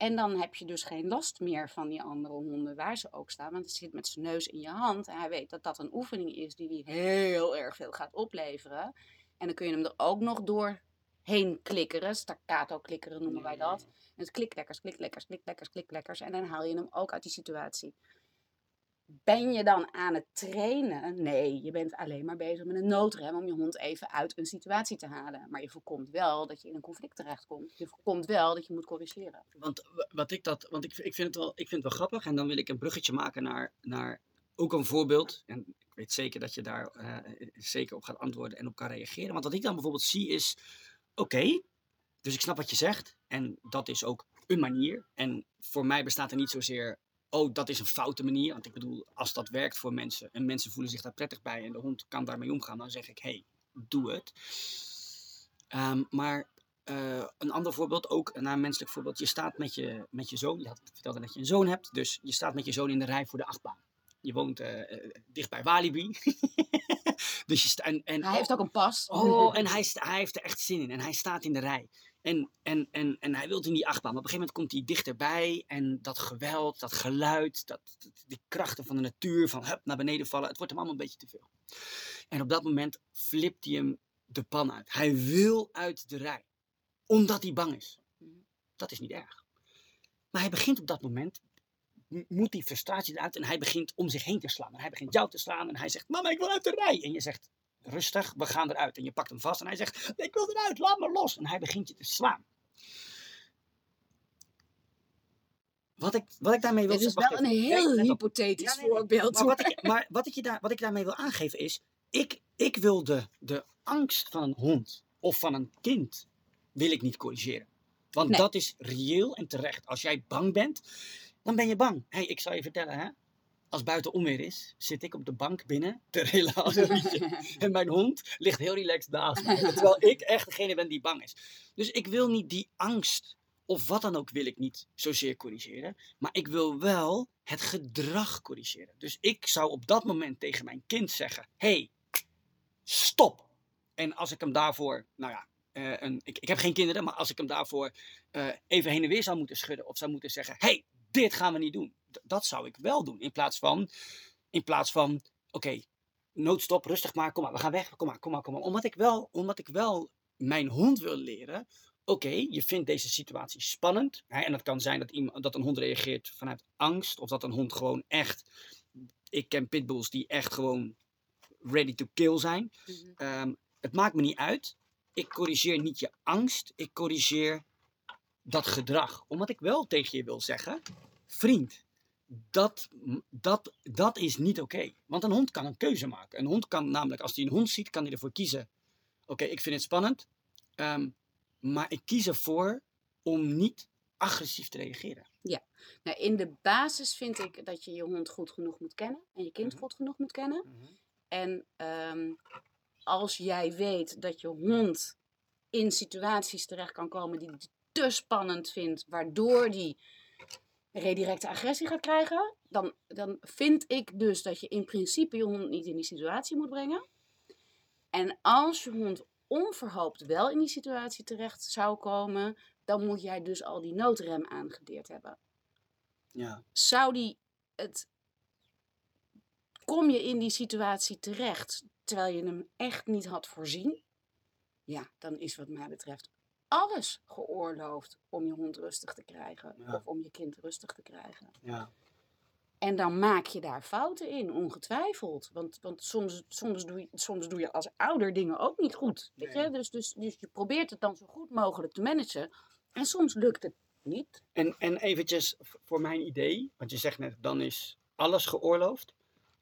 En dan heb je dus geen last meer van die andere honden waar ze ook staan. Want hij zit met zijn neus in je hand. En hij weet dat dat een oefening is die hij heel erg veel gaat opleveren. En dan kun je hem er ook nog doorheen klikkeren. Staccato klikkeren noemen wij dat. En het kliklekkers, kliklekkers, kliklekkers, kliklekkers. En dan haal je hem ook uit die situatie. Ben je dan aan het trainen? Nee, je bent alleen maar bezig met een noodrem om je hond even uit een situatie te halen. Maar je voorkomt wel dat je in een conflict terechtkomt. Je voorkomt wel dat je moet corrigeren. Want wat ik dat, want ik, ik, vind het wel, ik vind het wel grappig en dan wil ik een bruggetje maken naar, naar ook een voorbeeld. En ik weet zeker dat je daar eh, zeker op gaat antwoorden en op kan reageren. Want wat ik dan bijvoorbeeld zie is, oké, dus ik snap wat je zegt en dat is ook een manier. En voor mij bestaat er niet zozeer, oh dat is een foute manier. Want ik bedoel, als dat werkt voor mensen en mensen voelen zich daar prettig bij en de hond kan daarmee omgaan, dan zeg ik, hey, doe het. Ehm, maar eh, een ander voorbeeld, ook een menselijk voorbeeld. Je staat met je, met je zoon. Je had vertelde dat je een zoon hebt. Dus je staat met je zoon in de rij voor de achtbaan. Je woont dicht bij Walibi. dus je en, en, Hij heeft ook een pas. Oh, en hij, hij heeft er echt zin in. En hij staat in de rij. En, en, en, en hij wil in die achtbaan. Maar op een gegeven moment komt hij dichterbij. En dat geweld, dat geluid, dat, die krachten van de natuur. Van hup, naar beneden vallen. Het wordt hem allemaal een beetje te veel. En op dat moment flipt hij hem de pan uit. Hij wil uit de rij. Omdat hij bang is. Dat is niet erg. Maar hij begint op dat moment. Moet die frustratie eruit en hij begint om zich heen te slaan. En hij begint jou te slaan en hij zegt: Mama, ik wil uit de rij. En je zegt: Rustig, we gaan eruit. En je pakt hem vast en hij zegt: Ik wil eruit, laat me los. En hij begint je te slaan. wat ik, wat ik daarmee wil Dit is wel een heel hypothetisch Ja, nee, nee. voorbeeld. Maar wat ik, maar wat ik, je daar, wat ik daarmee wil aangeven is, ik, ik wil de, de angst van een hond of van een kind, wil ik niet corrigeren. Want Nee. dat is reëel en terecht. Als jij bang bent, dan ben je bang. hey, ik zal je vertellen, hè. Als buiten onweer is, zit ik op de bank binnen te rietje. En mijn hond ligt heel relaxed naast mij. Terwijl ik echt degene ben die bang is. Dus ik wil niet die angst, of wat dan ook, wil ik niet zozeer corrigeren. Maar ik wil wel het gedrag corrigeren. Dus ik zou op dat moment tegen mijn kind zeggen: hey, stop. En als ik hem daarvoor, nou ja, eh, een, ik, ik heb geen kinderen, maar als ik hem daarvoor eh, even heen en weer zou moeten schudden of zou moeten zeggen: hey, dit gaan we niet doen. Dat zou ik wel doen. In plaats van, in plaats van oké, noodstop, rustig maar, kom maar, we gaan weg, kom maar, kom maar, kom maar. Omdat ik wel, omdat ik wel mijn hond wil leren. Oké, je vindt deze situatie spannend. Hè, en dat kan zijn dat, iemand, dat een hond reageert vanuit angst. Of dat een hond gewoon echt. Ik ken pitbulls die echt gewoon ready to kill zijn. Mhm. Ehm, het maakt me niet uit. Ik corrigeer niet je angst. Ik corrigeer dat gedrag. Omdat ik wel tegen je wil zeggen: vriend, dat, dat, dat is niet oké. Want een hond kan een keuze maken. Een hond kan namelijk, als hij een hond ziet, kan hij ervoor kiezen: oké, ik vind het spannend. ehm, maar ik kies ervoor om niet agressief te reageren. Nou, in de basis vind ik dat je je hond goed genoeg moet kennen en je kind Mhm. goed genoeg moet kennen. En ehm, als jij weet dat je hond in situaties terecht kan komen die hij te spannend vindt, waardoor die redirecte agressie gaat krijgen, dan, dan vind ik dus dat je in principe je hond niet in die situatie moet brengen. En als je hond onverhoopt wel in die situatie terecht zou komen, dan moet jij dus al die noodrem aangedeerd hebben Ja. zou die het. Kom je in die situatie terecht terwijl je hem echt niet had voorzien? Ja, dan is wat mij betreft alles geoorloofd om je hond rustig te krijgen Ja. of om je kind rustig te krijgen. Ja. En dan maak je daar fouten in, ongetwijfeld. Want, want soms, soms, doe je, soms doe je als ouder dingen ook niet goed. Weet Nee. je? Dus, dus, dus je probeert het dan zo goed mogelijk te managen. En soms lukt het niet. En, en eventjes voor mijn idee, want je zegt net, dan is alles geoorloofd.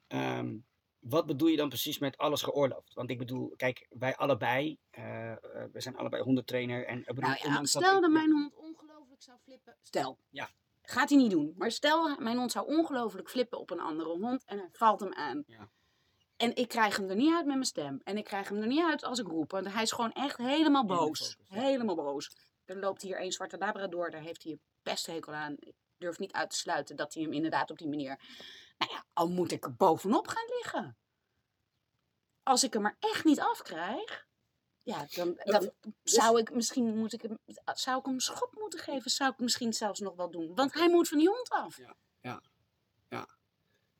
Ehm, wat bedoel je dan precies met alles geoorloofd? Want ik bedoel, kijk, wij allebei, eh, eh, we zijn allebei hondentrainer. En, bedoel, Nou ja, dat stel ik- dat mijn hond ongelooflijk zou flippen. Stel. Ja. Gaat hij niet doen. Maar stel, mijn hond zou ongelooflijk flippen op een andere hond en hij valt hem aan. Ja. En ik krijg hem er niet uit met mijn stem. En ik krijg hem er niet uit als ik roep. Want hij is gewoon echt helemaal Helemaal boos. focus, ja. Helemaal boos. Er loopt hier een zwarte labrador. Daar heeft hij een pesthekel aan. Ik durf niet uit te sluiten dat hij hem inderdaad op die manier... Nou ja, al moet ik er bovenop gaan liggen. Als ik hem er echt niet afkrijg... Ja, dan, dan zou ik misschien moet ik hem, zou ik hem een schop moeten geven. Zou ik misschien zelfs nog wel doen. Want hij moet van die hond af. Ja, ja, ja.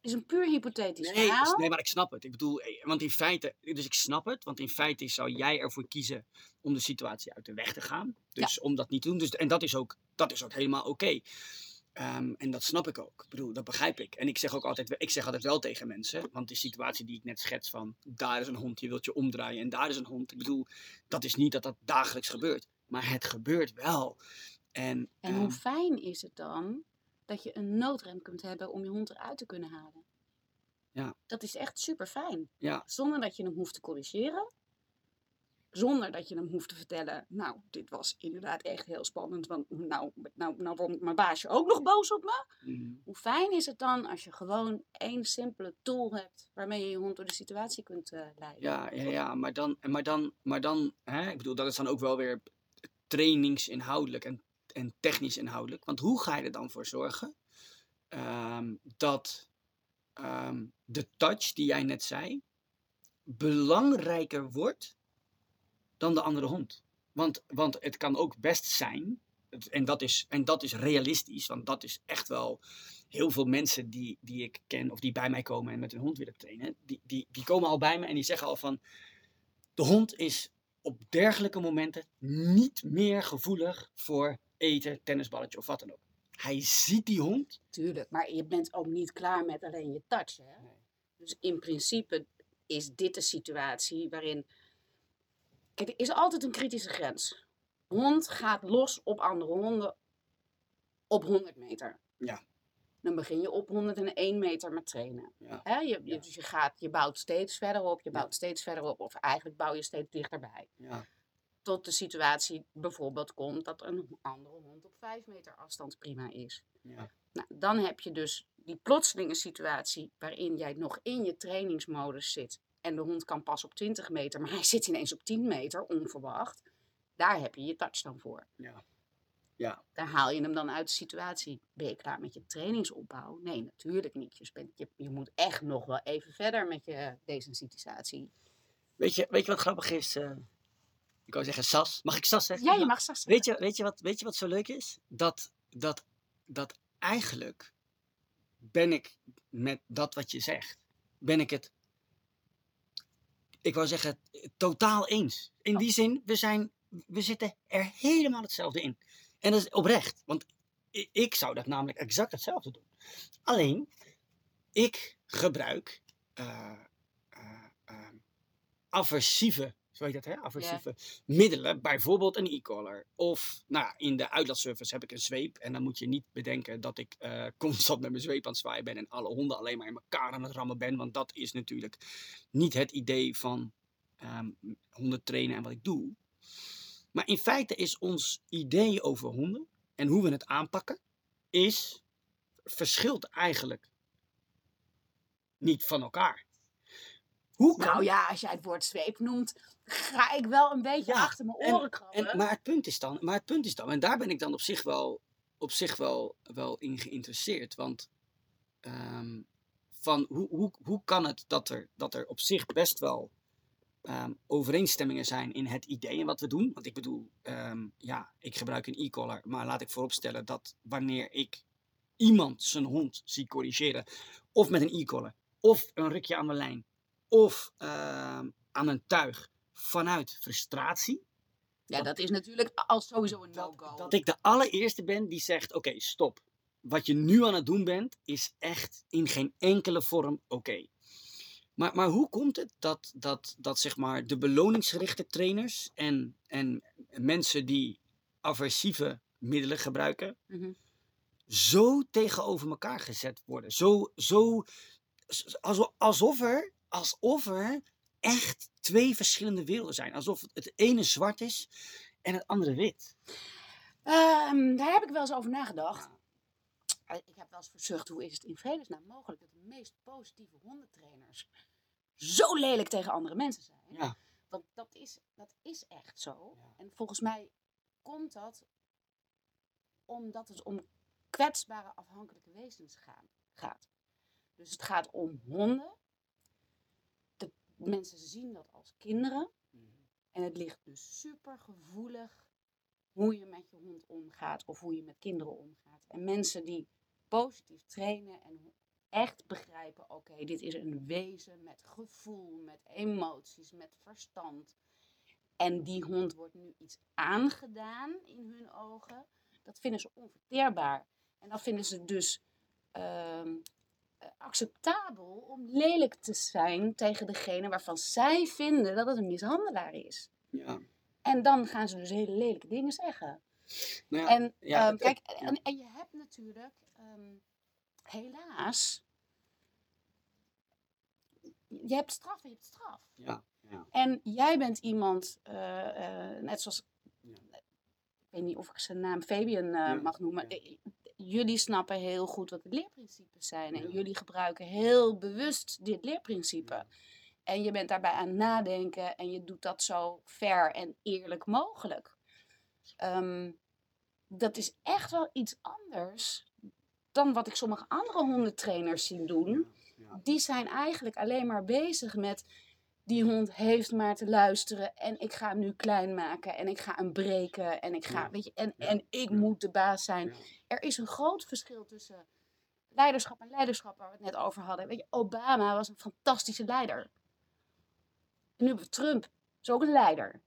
is een puur hypothetisch Nee, verhaal. nee, maar ik snap het. Ik bedoel, eh, want in feite, dus ik snap het, want in feite zou jij ervoor kiezen om de situatie uit de weg te gaan. Dus om dat niet te doen. Dus, en dat is ook, dat is ook helemaal oké. Ehm, en dat snap ik ook. Ik bedoel, dat begrijp ik. En ik zeg ook altijd, ik zeg altijd wel tegen mensen, want die situatie die ik net schets van, daar is een hond, je wilt je omdraaien en daar is een hond. Ik bedoel, dat is niet dat dat dagelijks gebeurt, maar het gebeurt wel. En, En ehm, hoe fijn is het dan dat je een noodrem kunt hebben om je hond eruit te kunnen halen? Ja. Dat is echt super fijn. ja, Zonder dat je hem hoeft te corrigeren. Zonder dat je hem hoeft te vertellen, nou, dit was inderdaad echt heel spannend, want nou, nou, nou wordt mijn baasje ook nog boos op me. mm, Hoe fijn is het dan als je gewoon één simpele tool hebt waarmee je je hond door de situatie kunt eh, leiden? Ja, ja, ja, maar dan, maar dan, maar dan hè, ik bedoel, dat is dan ook wel weer trainingsinhoudelijk en, en technisch inhoudelijk. Want hoe ga je er dan voor zorgen ehm, dat ehm, de touch die jij net zei belangrijker wordt dan de andere hond? Want, want het kan ook best zijn, het- en dat, is, en dat is realistisch, want dat is echt wel heel veel mensen die, die ik ken of die bij mij komen en met hun hond willen trainen, die, die, die komen al bij me en die zeggen al van, de hond is op dergelijke momenten niet meer gevoelig voor eten, tennisballetje of wat dan ook. Hij ziet die hond. Tuurlijk, maar je bent ook niet klaar met alleen je touch. Hè? Dus in principe is dit de situatie waarin. Kijk, er is altijd een kritische grens. Hond gaat los op andere honden op 100 meter. Ja. Dan begin je op 101 meter met trainen. Ja. Hè? Je. Dus je, gaat, je bouwt steeds verder op, je bouwt steeds verder op. Of eigenlijk bouw je steeds dichterbij. Ja. Tot de situatie bijvoorbeeld komt dat een andere hond op 5 meter afstand prima is. Ja. Nou, dan heb je dus die plotselinge situatie waarin jij nog in je trainingsmodus zit. En de hond kan pas op 20 meter, maar hij zit ineens op 10 meter, onverwacht. Daar heb je je touchdown voor. Ja. Ja. Daar haal je hem dan uit de situatie. Ben je klaar met je trainingsopbouw? Nee, natuurlijk niet. Je, bent, je, je moet echt nog wel even verder met je desensitisatie. Weet je, weet je wat grappig is? eh? ik wou zeggen Sas. Mag ik Sas zeggen? Ja, je mag straks Weet je, weet, je wat, weet je wat zo leuk is? Dat, dat, dat eigenlijk ben ik met dat wat je zegt, ben ik het, ik wou zeggen, totaal eens. In die zin, we, zijn, we zitten er helemaal hetzelfde in. En dat is oprecht, want ik zou dat namelijk exact hetzelfde doen. Alleen, ik gebruik eh, aversieve, zo heet dat hè, aversieve middelen, bijvoorbeeld een e-collar. Of nou, in de uitlaatservice heb ik een zweep. En dan moet je niet bedenken dat ik eh, constant met mijn zweep aan het zwaaien ben en alle honden alleen maar in elkaar aan het rammen ben. Want dat is natuurlijk niet het idee van ehm, honden trainen en wat ik doe. Maar in feite is ons idee over honden en hoe we het aanpakken, is, verschilt eigenlijk niet van elkaar. Hoe kan Nou ja, als jij het woord zweep noemt, ga ik wel een beetje Ja, achter mijn oren krabben. En, maar, het punt is dan, maar het punt is dan, en daar ben ik dan op zich wel, op zich wel, wel in geïnteresseerd. Want ehm, van hoe, hoe, hoe kan het dat er, dat er op zich best wel ehm, overeenstemmingen zijn in het idee en wat we doen? Want ik bedoel, ehm, ja, ik gebruik een e-collar, maar laat ik vooropstellen dat wanneer ik iemand zijn hond zie corrigeren, of met een e-collar, of een rukje aan de lijn, of ehm, aan een tuig, vanuit frustratie, ja, dat is natuurlijk al sowieso een no-go. dat ik de allereerste ben die zegt: Oké, stop. Wat je nu aan het doen bent, is echt in geen enkele vorm oké. Maar, maar hoe komt het dat, dat, dat zeg maar, de beloningsgerichte trainers en, en mensen die aversieve middelen gebruiken, Mhm. zo tegenover elkaar gezet worden? Zo, zo alsof, er, alsof er echt twee verschillende werelden zijn. Alsof het ene zwart is en het andere wit. Ehm, daar heb ik wel eens over nagedacht. Eh, Ik heb wel eens verzucht, hoe is het in vredesnaam mogelijk dat de meest positieve hondentrainers zo lelijk tegen andere mensen zijn? Ja. Want dat is, dat is echt zo. Ja. En volgens mij komt dat omdat het om kwetsbare afhankelijke wezens gaan, gaat. Dus het gaat om honden. De mensen zien dat als kinderen. En het ligt dus super gevoelig hoe je met je hond omgaat of hoe je met kinderen omgaat. En mensen die positief trainen en echt begrijpen, oké, dit is een wezen met gevoel, met emoties, met verstand. En die hond wordt nu iets aangedaan in hun ogen. Dat vinden ze onverteerbaar. En dan vinden ze dus ehm, eh, acceptabel om lelijk te zijn tegen degene waarvan zij vinden dat het een mishandelaar is. Ja. En dan gaan ze dus hele lelijke dingen zeggen. Nou ja, en ja, ehm, kijk, en, en je hebt natuurlijk, ehm, helaas, je hebt straf en je hebt straf. ja, ja, En jij bent iemand, eh, eh, net zoals, Ja. ik weet niet of ik zijn naam Fabian eh, mag noemen. Jullie snappen heel goed wat de leerprincipes zijn. En jullie gebruiken heel bewust dit leerprincipe. En je bent daarbij aan het nadenken en je doet dat zo fair en eerlijk mogelijk. Ehm, dat is echt wel iets anders dan wat ik sommige andere hondentrainers zie doen. Die zijn eigenlijk alleen maar bezig met die hond heeft maar te luisteren en ik ga hem nu klein maken en ik ga hem breken en ik ga, Ja. weet je, en, Ja. en ik Ja. moet de baas zijn. Er is een groot verschil tussen leiderschap en leiderschap waar we het net over hadden. Weet je, Obama was een fantastische leider. En nu hebben we Trump, is ook een leider.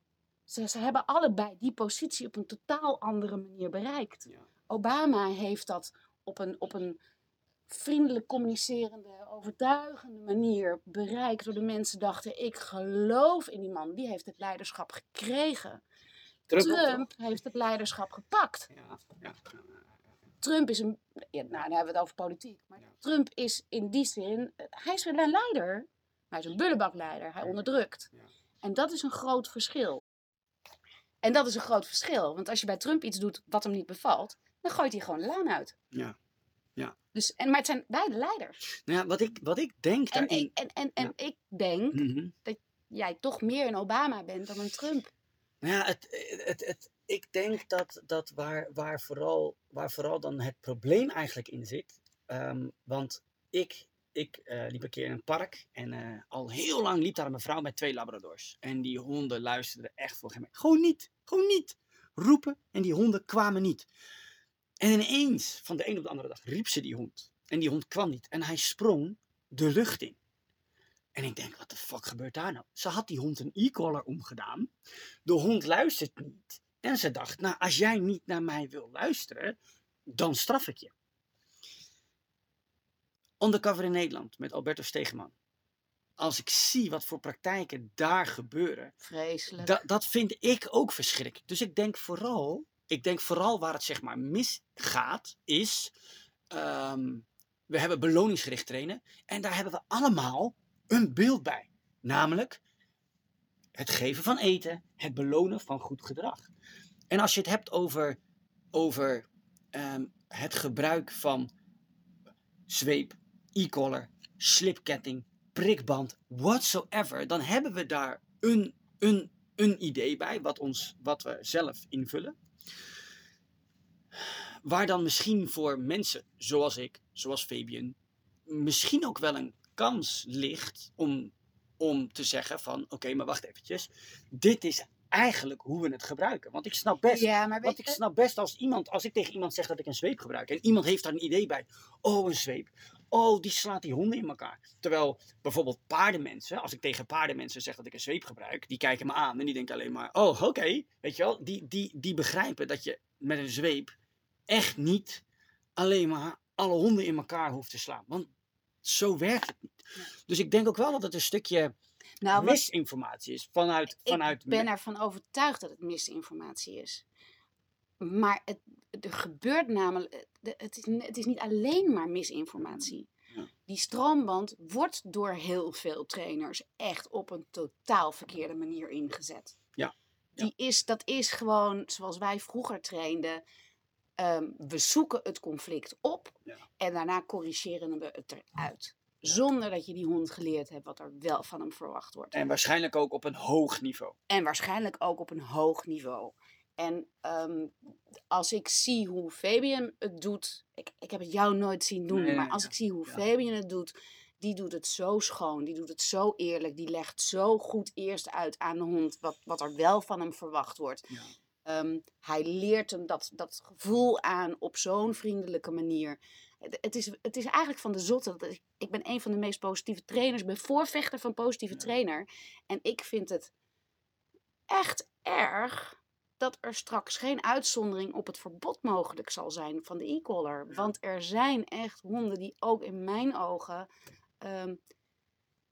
Ze, ze hebben allebei die positie op een totaal andere manier bereikt. Obama heeft dat op een, op een vriendelijk communicerende, overtuigende manier bereikt. Door de mensen dachten, ik geloof in die man. Die heeft het leiderschap gekregen. Trump heeft het leiderschap gepakt. Ja, ja. Trump is een. Ja, nou, dan hebben we het over politiek. Maar Ja. Trump is in die zin. Hij is een leider. Maar hij is een bullebakleider. Hij onderdrukt. Ja. En dat is een groot verschil. En dat is een groot verschil. Want als je bij Trump iets doet wat hem niet bevalt. dan gooit hij gewoon de laan uit. Ja. Dus, en, maar het zijn beide leiders. Nou ja, wat ik, wat ik denk En, daarin... ik, en, en, en Ja. ik denk Mhm. jij toch meer een Obama bent dan een Trump. Nou ja, het, het, het, ik denk dat, dat waar, waar, vooral, waar vooral dan het probleem eigenlijk in zit. ehm, want ik, ik eh, liep een keer in een park en eh, al heel lang liep daar een mevrouw met twee labradors. En die honden luisterden echt voor geen Gewoon niet, gewoon niet. Roepen en die honden kwamen niet. En ineens, van de een op de andere dag, riep ze die hond. En die hond kwam niet. En hij sprong de lucht in. En ik denk, wat de fuck gebeurt daar nou? Ze had die hond een e-collar omgedaan. De hond luistert niet. En ze dacht, nou, als jij niet naar mij wil luisteren, dan straf ik je. Undercover in Nederland met Alberto Stegeman. Als ik zie wat voor praktijken daar gebeuren, Vreselijk. da- dat vind ik ook verschrikkelijk. Dus ik denk vooral, ik denk vooral waar het zeg maar misgaat, is ehm, we hebben beloningsgericht trainen en daar hebben we allemaal een beeld bij. Namelijk het geven van eten, het belonen van goed gedrag. En als je het hebt over, over ehm, het gebruik van zweep, e-collar, slipketting, prikband, whatsoever, dan hebben we daar een, een, een idee bij, wat, ons, wat we zelf invullen. Waar dan misschien voor mensen zoals ik, zoals Fabian, misschien ook wel een kans ligt om, om te zeggen van oké, maar wacht eventjes. Dit is eigenlijk hoe we het gebruiken. Want ik snap best ja, maar weet want ik snap best als iemand, als ik tegen iemand zeg dat ik een zweep gebruik en iemand heeft daar een idee bij. Oh, een zweep. Oh, die slaat die honden in elkaar. Terwijl bijvoorbeeld paardenmensen, als ik tegen paardenmensen zeg dat ik een zweep gebruik, die kijken me aan en die denken alleen maar, oh, oké. Weet je wel, die, die, die begrijpen dat je met een zweep echt niet alleen maar alle honden in elkaar hoeft te slaan. Want zo werkt het niet. Dus ik denk ook wel dat het een stukje nou, misinformatie is vanuit, vanuit ik ben ervan overtuigd dat het misinformatie is. Maar het, er gebeurt namelijk, het is, het is niet alleen maar misinformatie. Ja. Die stroomband wordt door heel veel trainers echt op een totaal verkeerde manier ingezet. Ja. Die is, dat is gewoon zoals wij vroeger trainden. Ehm, we zoeken het conflict op Ja. en daarna corrigeren we het eruit. Zonder dat je die hond geleerd hebt wat er wel van hem verwacht wordt. En waarschijnlijk ook op een hoog niveau. En waarschijnlijk ook op een hoog niveau. En ehm, als ik zie hoe Fabian het doet. Ik, ik heb het jou nooit zien doen, Nee, maar als ja, ik zie hoe ja. Fabian het doet. Die doet het zo schoon, die doet het zo eerlijk. Die legt zo goed eerst uit aan de hond wat, wat er wel van hem verwacht wordt. Ehm, hij leert hem dat, dat gevoel aan op zo'n vriendelijke manier. Het, het, is, het is eigenlijk van de zotte. dat Ik, ik ben een van de meest positieve trainers. Ik ben voorvechter van positieve Ja. trainer. En ik vind het echt erg dat er straks geen uitzondering op het verbod mogelijk zal zijn van de e-collar. Ja. Want er zijn echt honden die ook in mijn ogen ehm,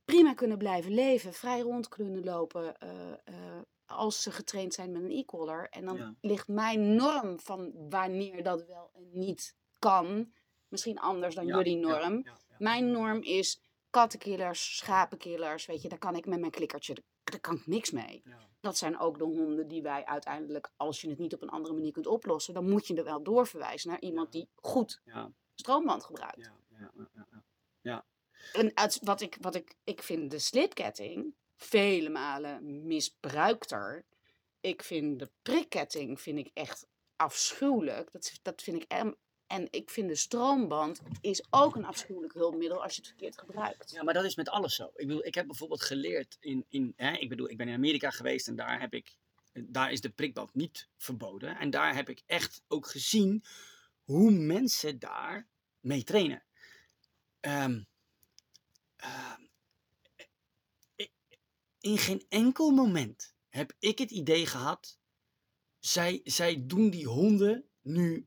prima kunnen blijven leven, vrij rond kunnen lopen. eh, eh, als ze getraind zijn met een e-collar. En dan Ja. ligt mijn norm van wanneer dat wel en niet kan. Misschien anders dan Ja, jullie norm. ja. Mijn norm is kattenkillers, schapenkillers. Weet je, daar kan ik met mijn klikkertje, daar- kan ik niks mee. Dat zijn ook de honden die wij uiteindelijk, als je het niet op een andere manier kunt oplossen, dan moet je er wel doorverwijzen naar iemand die goed stroomband gebruikt. ja, ja, ja, ja, ja. En uit, wat ik, wat ik, ik vind de slipketting vele malen misbruikter. Ik vind de prikketting vind ik echt afschuwelijk. Dat, dat vind ik em- en ik vind de stroomband is ook een afschuwelijk hulpmiddel als je het verkeerd gebruikt. Ja, maar dat is met alles zo. Ik bedoel, ik heb bijvoorbeeld geleerd in, in hè, ik bedoel, ik ben in Amerika geweest en daar heb ik, daar is de prikband niet verboden. En daar heb ik echt ook gezien hoe mensen daar mee trainen. I- in geen enkel moment heb ik het idee gehad, zij, zij doen die honden nu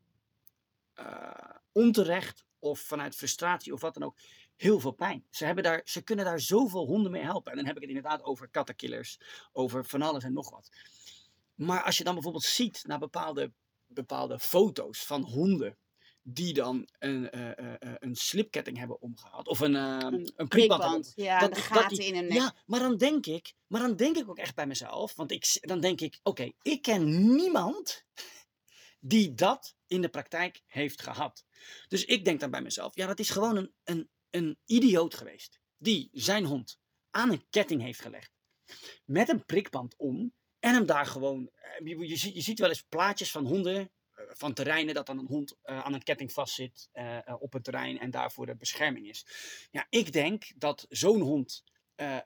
eh, onterecht of vanuit frustratie of wat dan ook heel veel pijn. Ze, hebben daar, ze kunnen daar zoveel honden mee helpen. En dan heb ik het inderdaad over kattenkillers, over van alles en nog wat. Maar als je dan bijvoorbeeld ziet naar bepaalde, bepaalde foto's van honden die dan een, eh, eh, eh, een slipketting hebben omgehaald. Of een, uh, Een een prikband. Ja, dat- de dat gaten die- in hun nek. Ja, maar dan denk ik, maar dan denk ik ook echt bij mezelf. Want ik, dan denk ik, oké, ik ken niemand die dat in de praktijk heeft gehad. Dus ik denk dan bij mezelf, ja, dat is gewoon een, een, een idioot geweest. Die zijn hond aan een ketting heeft gelegd. Met een prikband om. En hem daar gewoon. Je, je, ziet- je ziet wel eens plaatjes van honden. Van terreinen dat dan een hond eh, aan een ketting vastzit eh, eh, op het terrein en daarvoor de bescherming is. Ja, ik denk dat zo'n hond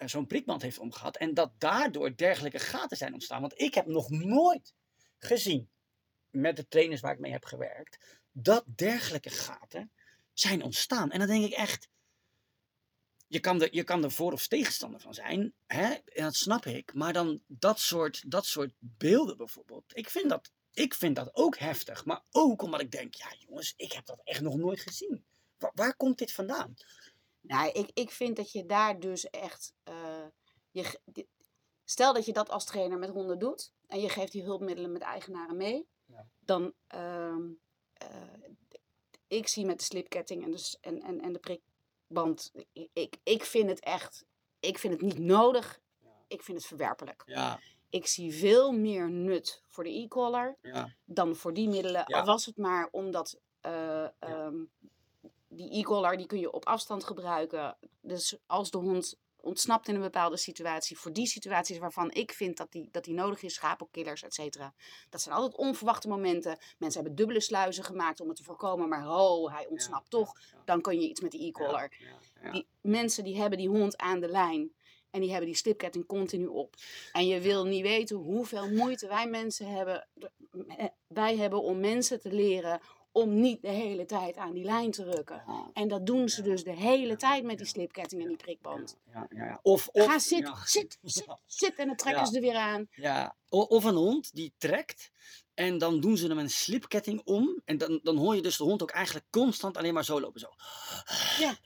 zo'n prikband heeft omgehad en dat daardoor dergelijke gaten zijn ontstaan. Want ik heb nog nooit gezien met de trainers waar ik mee heb gewerkt dat dergelijke gaten zijn ontstaan. En dan denk ik echt, je kan er, je kan er voor of tegenstander van zijn, hè? dat snap ik. Maar dan dat soort, dat soort beelden bijvoorbeeld, ik vind, dat, ik vind dat ook heftig. Maar ook omdat ik denk, ja jongens, ik heb dat echt nog nooit gezien. Waar, waar komt dit vandaan? Nou, ik, ik vind dat je daar dus echt. eh, je, stel dat je dat als trainer met honden doet en je geeft die hulpmiddelen met eigenaren mee, Ja. dan. ehm, eh, ik zie met de slipketting en de, s- en, en, en de prikband. ik- Ik, ik vind het echt. Ik vind het niet nodig. Ik vind het verwerpelijk. Ja, Ik zie veel meer nut voor de e-collar ja, dan voor die middelen. Ja. Al was het maar omdat eh, ehm, die e-collar die kun je op afstand gebruiken. Dus als de hond ontsnapt in een bepaalde situatie, voor die situaties waarvan ik vind dat die, dat die nodig is, schapenkillers, et cetera. Dat zijn altijd onverwachte momenten. Mensen hebben dubbele sluizen gemaakt om het te voorkomen, maar ho, hij ontsnapt toch. Dan kun je iets met die e-collar. Die mensen die hebben die hond aan de lijn. En die hebben die slipketting continu op. En je wil niet weten hoeveel moeite wij mensen hebben, eh, wij hebben om mensen te leren om niet de hele tijd aan die lijn te rukken. En dat doen ze dus de hele tijd met die slipketting en die prikband. Ja. Of, of, Ga zit, zit, zit en dan trekken ze er weer aan. Ja, of een hond die trekt en dan doen ze hem een slipketting om. En dan, dan hoor je dus de hond ook eigenlijk constant alleen maar zo lopen. Zo. Ja.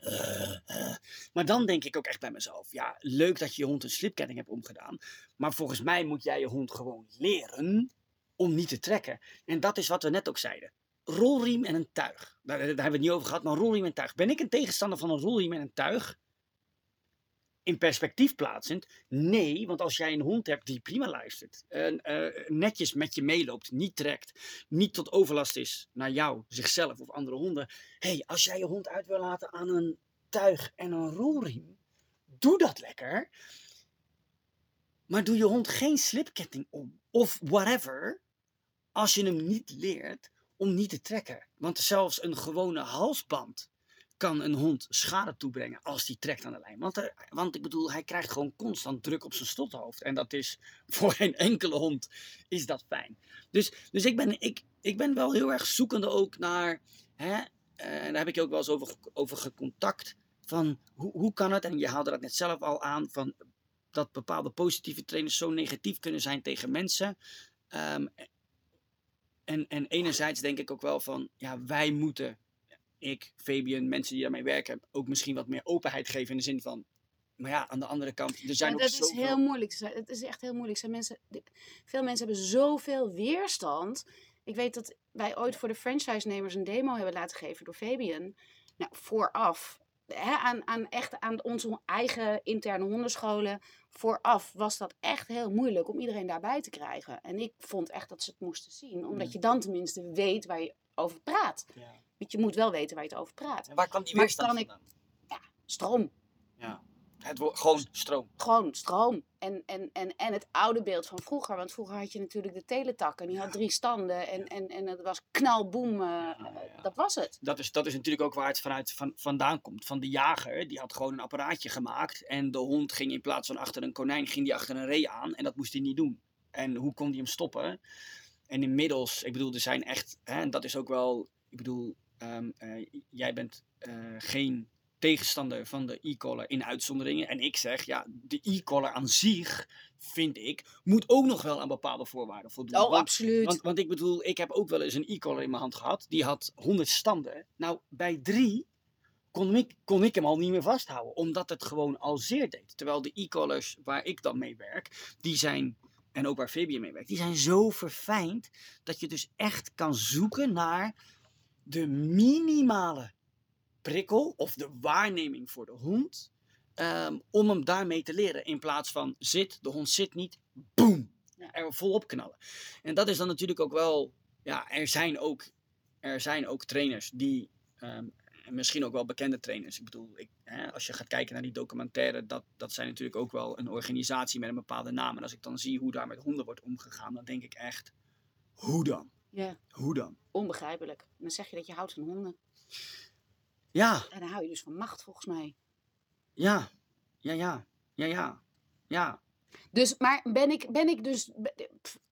Maar dan denk ik ook echt bij mezelf, ja, leuk dat je je hond een slipketting hebt omgedaan. Maar volgens mij moet jij je hond gewoon leren om niet te trekken. En dat is wat we net ook zeiden. Rolriem en een tuig. Daar, hebben we het niet over gehad, maar rolriem en tuig. Ben ik een tegenstander van een rolriem en een tuig? in perspectief plaatsend. Nee, want als jij een hond hebt die prima luistert, en, eh, netjes met je meeloopt, niet trekt, niet tot overlast is naar jou, zichzelf of andere honden. hey, als jij je hond uit wil laten aan een tuig en een rolriem, doe dat lekker. Maar doe je hond geen slipketting om of whatever, als je hem niet leert om niet te trekken. Want zelfs een gewone halsband kan een hond schade toebrengen als die trekt aan de lijn. Want, er, want ik bedoel, hij krijgt gewoon constant druk op zijn stothoofd. En dat is voor geen enkele hond is dat fijn. Dus, dus ik, ben, ik, ik ben wel heel erg zoekende ook naar, hè, eh, en daar heb ik ook wel eens over, over gecontact, van hoe, hoe kan het, en je haalde dat net zelf al aan, van dat bepaalde positieve trainers zo negatief kunnen zijn tegen mensen. Ehm, en, en enerzijds denk ik ook wel van, ja, wij moeten, ik, Fabian, mensen die daarmee werken, ook misschien wat meer openheid geven in de zin van, maar ja, aan de andere kant, er zijn Ja, ook dat is heel moeilijk. Het is echt heel moeilijk. Zijn mensen, veel mensen hebben zoveel weerstand. Ik weet dat wij ooit voor de franchise-nemers een demo hebben laten geven door Fabian. Nou, vooraf. Hè, aan, aan, echt aan onze eigen interne hondenscholen. Vooraf was dat echt heel moeilijk om iedereen daarbij te krijgen. En ik vond echt dat ze het moesten zien. Omdat Mm. je dan tenminste weet waar je over praat. Ja. Want je moet wel weten waar je het over praat. En waar kwam die Maar weerstand kan ik- vandaan? Stroom. Ja. Het wordt gewoon stroom. gewoon stroom. En, en, en, en het oude beeld van vroeger. Want vroeger had je natuurlijk de teletak. En die had drie standen. En, en, en het was knalboem. eh, Ja, ja. Dat was het. Dat is, dat is natuurlijk ook waar het vanuit van, vandaan komt. Van de jager, die had gewoon een apparaatje gemaakt. En de hond ging in plaats van achter een konijn, ging die achter een ree aan. En dat moest hij niet doen. En hoe kon hij hem stoppen? En inmiddels, ik bedoel, er zijn echt, hè, en dat is ook wel, ik bedoel, ehm, eh, jij bent eh, geen tegenstander van de e-collar in uitzonderingen. En ik zeg, ja, de e-collar aan zich, vind ik, moet ook nog wel aan bepaalde voorwaarden voldoen. Oh, Want- absoluut. want, want ik bedoel, ik heb ook wel eens een e-collar in mijn hand gehad. Die had 100 standen. Nou, bij drie kon ik, kon ik hem al niet meer vasthouden. Omdat het gewoon al zeer deed. Terwijl de e-collars waar ik dan mee werk, die zijn, en ook waar Fabian mee werkt, die zijn zo verfijnd dat je dus echt kan zoeken naar de minimale prikkel of de waarneming voor de hond. ehm, om hem daarmee te leren. In plaats van zit, de hond zit niet, boem, Ja. er volop knallen. En dat is dan natuurlijk ook wel, ja, er zijn ook, er zijn ook trainers die, ehm, en misschien ook wel bekende trainers. Ik bedoel, ik, hè, als je gaat kijken naar die documentaire, dat, dat zijn natuurlijk ook wel een organisatie met een bepaalde naam. En als ik dan zie hoe daar met honden wordt omgegaan, dan denk ik echt, hoe dan? Ja, Hoe dan? onbegrijpelijk. Dan zeg je dat je houdt van honden. Ja, En dan hou je dus van macht, volgens mij. ja, ja, ja, ja, ja, ja. Dus, maar ben ik, ben ik dus,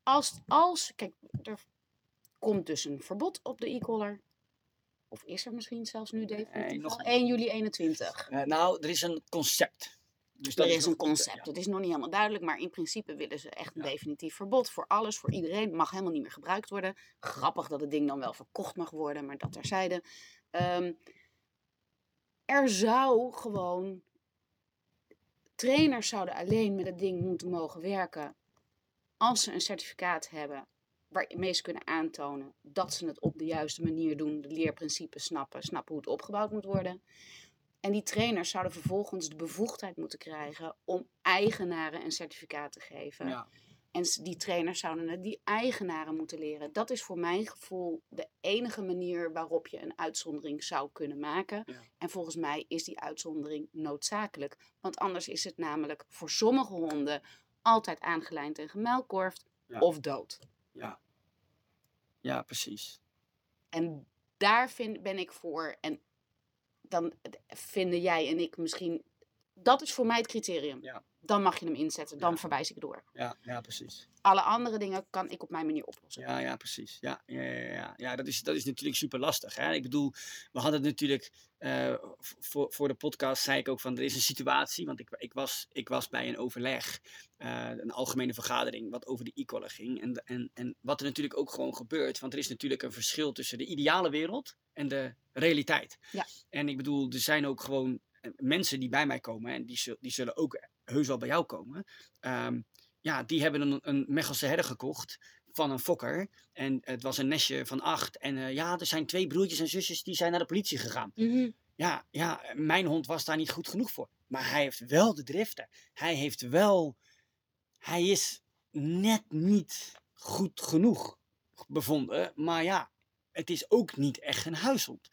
als, als, kijk, er komt dus een verbod op de e-collar. Of is er misschien zelfs nu definitief nog al? niet. 1 juli 21. Eh, nou, er is een concept. Dus Er is een eh, concept. ja. Het is nog niet helemaal duidelijk, maar in principe willen ze echt een Ja. definitief verbod voor alles, voor iedereen. Mag helemaal niet meer gebruikt worden. Grappig dat het ding dan wel verkocht mag worden, maar dat terzijde. Ehm er zou gewoon. Trainers zouden alleen met het ding moeten mogen werken als ze een certificaat hebben waarmee ze kunnen aantonen dat ze het op de juiste manier doen, de leerprincipes snappen, snappen hoe het opgebouwd moet worden. En die trainers zouden vervolgens de bevoegdheid moeten krijgen om eigenaren een certificaat te geven. Ja. En die trainers zouden het die eigenaren moeten leren. Dat is voor mijn gevoel de enige manier waarop je een uitzondering zou kunnen maken. Ja. En volgens mij is die uitzondering noodzakelijk. Want anders is het namelijk voor sommige honden altijd aangelijnd en gemuilkorfd Ja. of dood. Ja. ja, precies. En daar vind, ben ik voor. En dan vinden jij en ik misschien. Dat is voor mij het criterium. Ja. Dan mag je hem inzetten. Dan Ja. verwijs ik door. Ja, ja, precies. Alle andere dingen kan ik op mijn manier oplossen. Ja, ja, precies. Ja, ja, ja, ja. dat, is, dat is natuurlijk super lastig. Hè? Ik bedoel, we hadden het natuurlijk eh, voor, voor de podcast, zei ik ook van er is een situatie. Want ik, ik, was, ik was bij een overleg, eh, een algemene vergadering, wat over de e-collar ging. En, en, en wat er natuurlijk ook gewoon gebeurt. Want er is natuurlijk een verschil tussen de ideale wereld en de realiteit. Ja. En ik bedoel, er zijn ook gewoon eh, mensen die bij mij komen. En die, die zullen ook heus wel bij jou komen. Ehm, ja, die hebben een, een Mechelse herder gekocht van een fokker. En het was een nestje van acht. En eh, ja, er zijn twee broertjes en zusjes die zijn naar de politie gegaan. Mhm. Ja, ja, mijn hond was daar niet goed genoeg voor. Maar hij heeft wel de driften. Hij heeft wel... Hij is net niet goed genoeg bevonden. Maar ja, het is ook niet echt een huishond.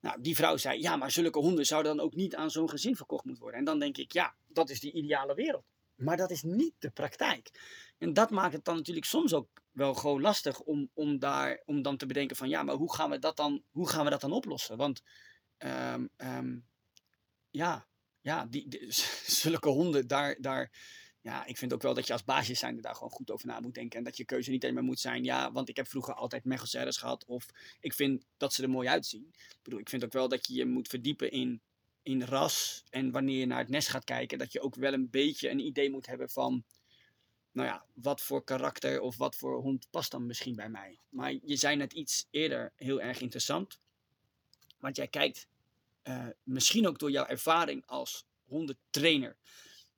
Nou, die vrouw zei, ja, maar zulke honden zouden dan ook niet aan zo'n gezin verkocht moeten worden. En dan denk ik, ja, dat is die ideale wereld. Maar dat is niet de praktijk. En dat maakt het dan natuurlijk soms ook wel gewoon lastig om, om, daar, om dan te bedenken van, ja, maar hoe gaan we dat dan, hoe gaan we dat dan oplossen? Want ehm, ehm, ja, ja die, zulke honden, daar, daar, ja, ik vind ook wel dat je als baasjes zijn daar gewoon goed over na moet denken. En dat je keuze niet alleen maar moet zijn, ja, want ik heb vroeger altijd Mechelsers gehad. Of ik vind dat ze er mooi uitzien. Ik bedoel, ik vind ook wel dat je je moet verdiepen in, in ras. En wanneer je naar het nest gaat kijken, dat je ook wel een beetje een idee moet hebben van, nou ja, wat voor karakter of wat voor hond past dan misschien bij mij. Maar je zei net iets eerder heel erg interessant. Want jij kijkt eh, misschien ook door jouw ervaring als hondentrainer.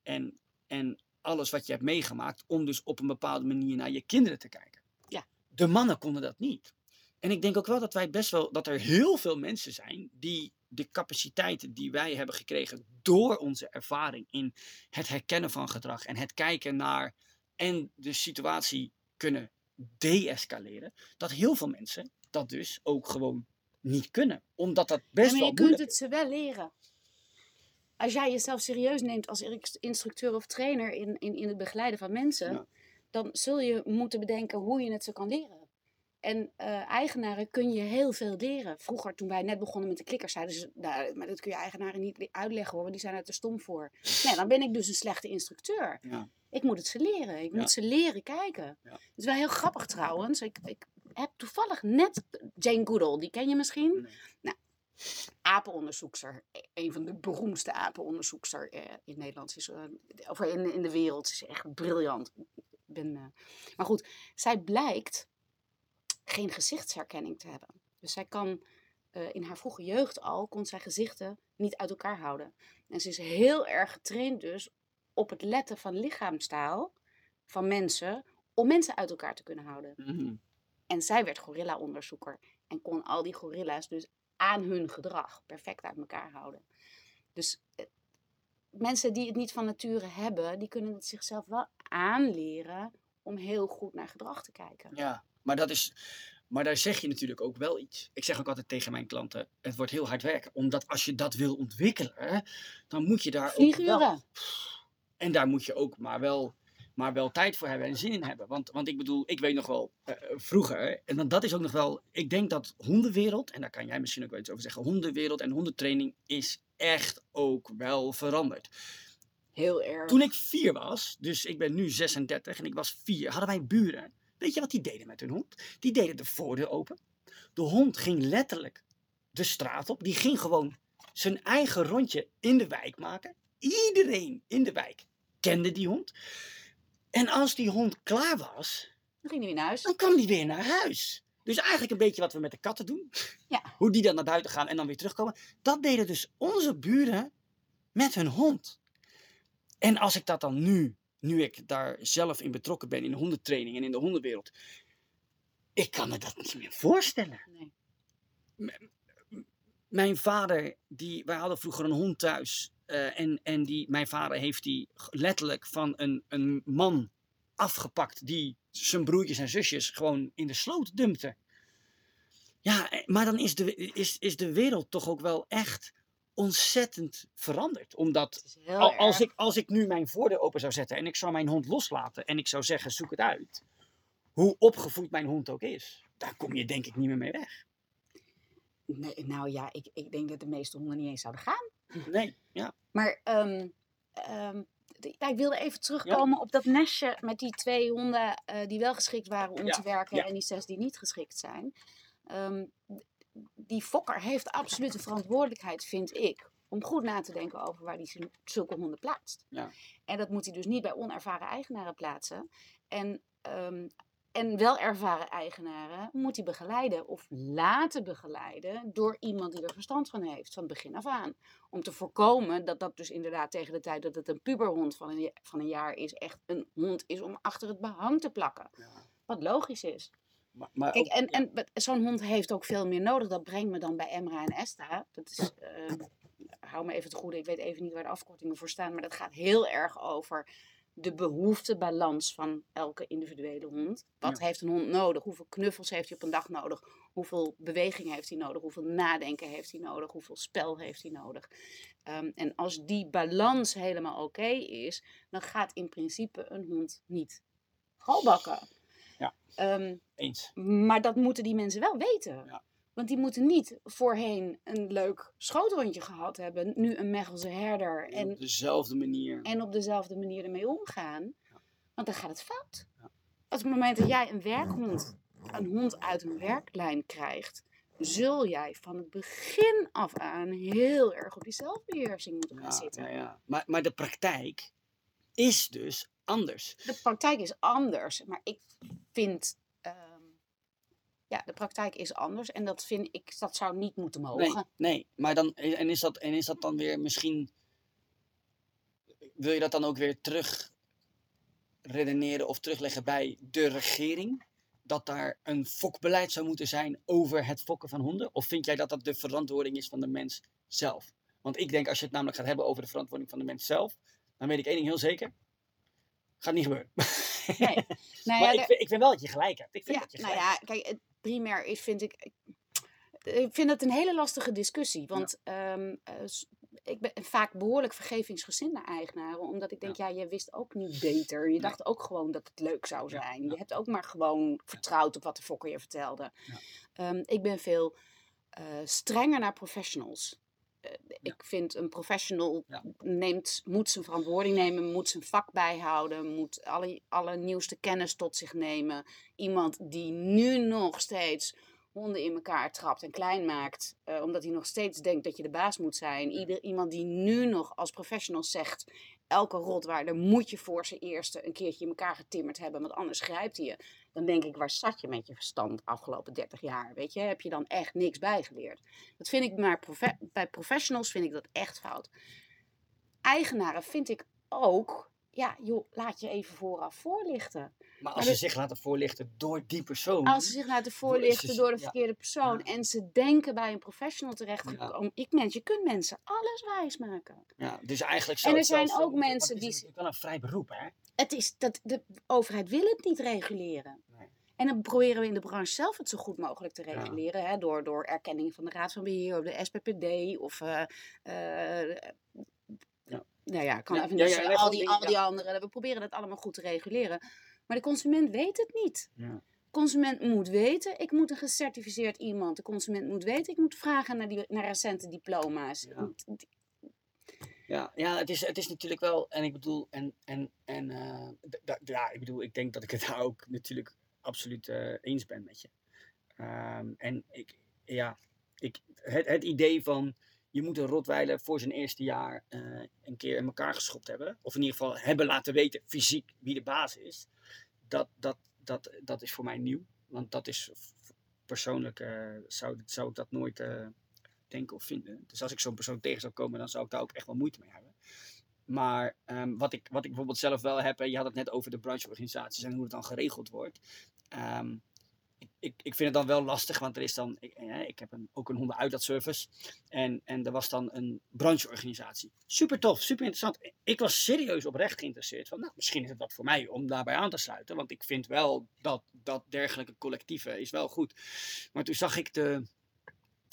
En, en alles wat je hebt meegemaakt, om dus op een bepaalde manier naar je kinderen te kijken. Ja. De mannen konden dat niet. En ik denk ook wel dat wij best wel, dat er heel veel mensen zijn die de capaciteiten die wij hebben gekregen door onze ervaring in het herkennen van gedrag en het kijken naar en de situatie kunnen deescaleren, dat heel veel mensen dat dus ook gewoon niet kunnen. Omdat dat best Ja, maar wel je kunt het ze wel leren. Als jij jezelf serieus neemt als inst- instructeur of trainer in, in, in het begeleiden van mensen, Ja. dan zul je moeten bedenken hoe je het ze kan leren. En eh, eigenaren kun je heel veel leren. Vroeger, toen wij net begonnen met de klikkers, zeiden ze, nou, maar dat kun je eigenaren niet uitleggen hoor, want die zijn er te stom voor. Nee, dan ben ik dus een slechte instructeur. Ja. Ik moet het ze leren. Ik Ja. moet ze leren kijken. Het is wel heel grappig trouwens. Ik, ik heb toevallig net Jane Goodall, die ken je misschien? Nee. Apenonderzoekster. E- Een van de beroemdste apenonderzoekster eh, in Nederland. Is, eh, of in, in de wereld. Ze is echt briljant. Ben, eh, maar goed, zij blijkt geen gezichtsherkenning te hebben. Dus zij kan in haar vroege jeugd al, kon zij gezichten niet uit elkaar houden. En ze is heel erg getraind dus op het letten van lichaamstaal van mensen. Om mensen uit elkaar te kunnen houden. Mhm. En zij werd gorilla-onderzoeker. En kon al die gorilla's dus aan hun gedrag perfect uit elkaar houden. Dus eh, mensen die het niet van nature hebben, die kunnen het zichzelf wel aanleren om heel goed naar gedrag te kijken. Ja, maar dat is. Maar daar zeg je natuurlijk ook wel iets. Ik zeg ook altijd tegen mijn klanten: het wordt heel hard werken. Omdat als je dat wil ontwikkelen, dan moet je daar ook wel. En daar moet je ook maar wel, maar wel tijd voor hebben en zin in hebben. Want, want ik bedoel, ik weet nog wel eh, vroeger, en dan, dat is ook nog wel, ik denk dat hondenwereld, en daar kan jij misschien ook wel iets over zeggen, hondenwereld en hondentraining is echt ook wel veranderd. Heel erg. Toen ik vier was, dus ik ben nu 36 en ik was vier, hadden wij buren. Weet je wat die deden met hun hond? Die deden de voordeur open. De hond ging letterlijk de straat op. Die ging gewoon zijn eigen rondje in de wijk maken. Iedereen in de wijk kende die hond. En als die hond klaar was, Dan ging hij weer naar huis. dan kwam die weer naar huis. Dus eigenlijk een beetje wat we met de katten doen. Ja. Hoe die dan naar buiten gaan en dan weer terugkomen. Dat deden dus onze buren met hun hond. En als ik dat dan nu, nu ik daar zelf in betrokken ben in de hondentraining en in de hondenwereld. Ik kan me dat niet meer voorstellen. Nee. Mijn vader, die, wij hadden vroeger een hond thuis. Eh, en en die, mijn vader heeft die letterlijk van een, een man afgepakt die zijn broertjes en zusjes gewoon in de sloot dumpte. Ja, eh, maar dan is de, is, is de wereld toch ook wel echt ontzettend veranderd. Omdat al- als, ik, als ik nu mijn voordeur open zou zetten en ik zou mijn hond loslaten en ik zou zeggen zoek het uit. Hoe opgevoed mijn hond ook is, daar kom je denk ik niet meer mee weg. Nee, nou ja, ik, ik denk dat de meeste honden niet eens zouden gaan. Nee, ja. Maar ehm, ehm, ja, ik wilde even terugkomen op dat nestje met die twee honden eh, die wel geschikt waren om Ja, te werken en die zes die niet geschikt zijn. Ehm, die fokker heeft absoluut de verantwoordelijkheid, vind ik, om goed na te denken over waar hij zul- zulke honden plaatst. Ja. En dat moet hij dus niet bij onervaren eigenaren plaatsen. En, en wel ervaren eigenaren moet hij begeleiden of laten begeleiden door iemand die er verstand van heeft, van begin af aan. Om te voorkomen dat dat dus inderdaad tegen de tijd dat het een puberhond van een, van een jaar is, echt een hond is om achter het behang te plakken. Wat logisch is. Maar, maar Kijk, ook- en, en zo'n hond heeft ook veel meer nodig. Dat brengt me dan bij Emra en Esta. Dat is, eh, hou me even het goede, ik weet even niet waar de afkortingen voor staan. Maar dat gaat heel erg over de behoeftebalans van elke individuele hond. Wat Ja. heeft een hond nodig? Hoeveel knuffels heeft hij op een dag nodig? Hoeveel beweging heeft hij nodig? Hoeveel nadenken heeft hij nodig? Hoeveel spel heeft hij nodig? Ehm, en als die balans helemaal oké is, dan gaat in principe een hond niet galbakken. Ja. Ehm, eens. maar dat moeten die mensen wel weten. Ja. Want die moeten niet voorheen een leuk schoothondje gehad hebben, nu een Mechelse herder En op dezelfde manier. en op dezelfde manier ermee omgaan. Want dan gaat het fout. Ja. Op het moment dat jij een werkhond, een hond uit een werklijn krijgt, zul jij van het begin af aan heel erg op je zelfbeheersing moeten gaan Ja, zitten. ja. Maar, maar de praktijk is dus anders. De praktijk is anders, maar ik vind. Ja, de praktijk is anders en dat vind ik, dat zou niet moeten mogen. Nee, nee, maar dan, en is, dat, en is dat dan weer misschien. Wil je dat dan ook weer terug redeneren of terugleggen bij de regering? Dat daar een fokbeleid zou moeten zijn over het fokken van honden? Of vind jij dat dat de verantwoording is van de mens zelf? Want ik denk als je het namelijk gaat hebben over de verantwoording van de mens zelf, dan weet ik één ding heel zeker. Gaat niet gebeuren. Nee. Nou maar ja, ik, de- vind, ik vind wel dat je gelijk hebt. Ik vind ja, dat je nou gelijk ja, kijk, primair is, vind ik. ik- vind het een hele lastige discussie. Want ehm, eh, ik ben vaak behoorlijk vergevingsgezinde eigenaren. Omdat ik denk, ja, je wist ook niet beter. Je dacht ook gewoon dat het leuk zou zijn. ja. Je hebt ook maar gewoon vertrouwd op wat de fokker je vertelde. Ehm, ik ben veel eh, strenger naar professionals. Ik vind een professional Ja. neemt, moet zijn verantwoording nemen, moet zijn vak bijhouden, moet alle, alle nieuwste kennis tot zich nemen. Iemand die nu nog steeds honden in elkaar trapt en klein maakt, eh, omdat hij nog steeds denkt dat je de baas moet zijn. Ieder, iemand die nu nog als professional zegt, elke rotwaarder moet je voor zijn eerste een keertje in elkaar getimmerd hebben, want anders grijpt hij je. Dan denk ik, waar zat je met je verstand de afgelopen 30 jaar? Weet je, heb je dan echt niks bijgeleerd? Dat vind ik maar profe- bij professionals vind ik dat echt fout. Eigenaren vind ik ook ja, joh, laat je even vooraf voorlichten. Maar als Maar ze zich laten voorlichten door die persoon. Als ze zich laten voorlichten ze- door de ja. verkeerde persoon Ja. en ze denken bij een professional terecht Ja. gekomen. Ik mens, je kunt mensen alles wijsmaken. Ja, dus eigenlijk En zou er het zijn ook het mensen is die- natuurlijk wel een vrij beroep, hè? Het is dat de overheid wil het niet reguleren. Nee. En dan proberen we in de branche zelf het zo goed mogelijk te Ja. reguleren. Hè, door, door erkenning van de Raad van Beheer of de SPPD of eh, Ja. nou ja, kan even ja, leg al die, al die anderen. We proberen dat allemaal goed te reguleren. Maar de consument weet het niet. Ja. consument moet weten, ik moet een gecertificeerd iemand. De consument moet weten, ik moet vragen naar, die, naar recente diploma's. Ja. Ja, het, is, het is natuurlijk wel, en ik bedoel, en, en, en eh, ja, ik bedoel, ik denk dat ik het daar ook natuurlijk absoluut eh, eens ben met je. Ehm, en ik, ja, ik, het, het idee van je moet een Rotweiler voor zijn eerste jaar eh, een keer in elkaar geschopt hebben, of in ieder geval hebben laten weten fysiek wie de baas is, dat, dat, dat, dat is voor mij nieuw. Want dat is persoonlijk, zou, zou ik dat nooit denken of vinden. Dus als ik zo'n persoon tegen zou komen, dan zou ik daar ook echt wel moeite mee hebben. Maar ehm, wat, ik, wat ik bijvoorbeeld zelf wel heb, en je had het net over de brancheorganisaties en hoe het dan geregeld wordt. Ehm, ik, ik, vind het dan wel lastig, want er is dan, ik, ik heb een, ook een hondenuitlaatservice en, en er was dan een brancheorganisatie. Super tof, super interessant. Ik was serieus oprecht geïnteresseerd van, nou, misschien is het wat voor mij om daarbij aan te sluiten, want ik vind wel dat, dat dergelijke collectieven is wel goed. Maar toen zag ik de,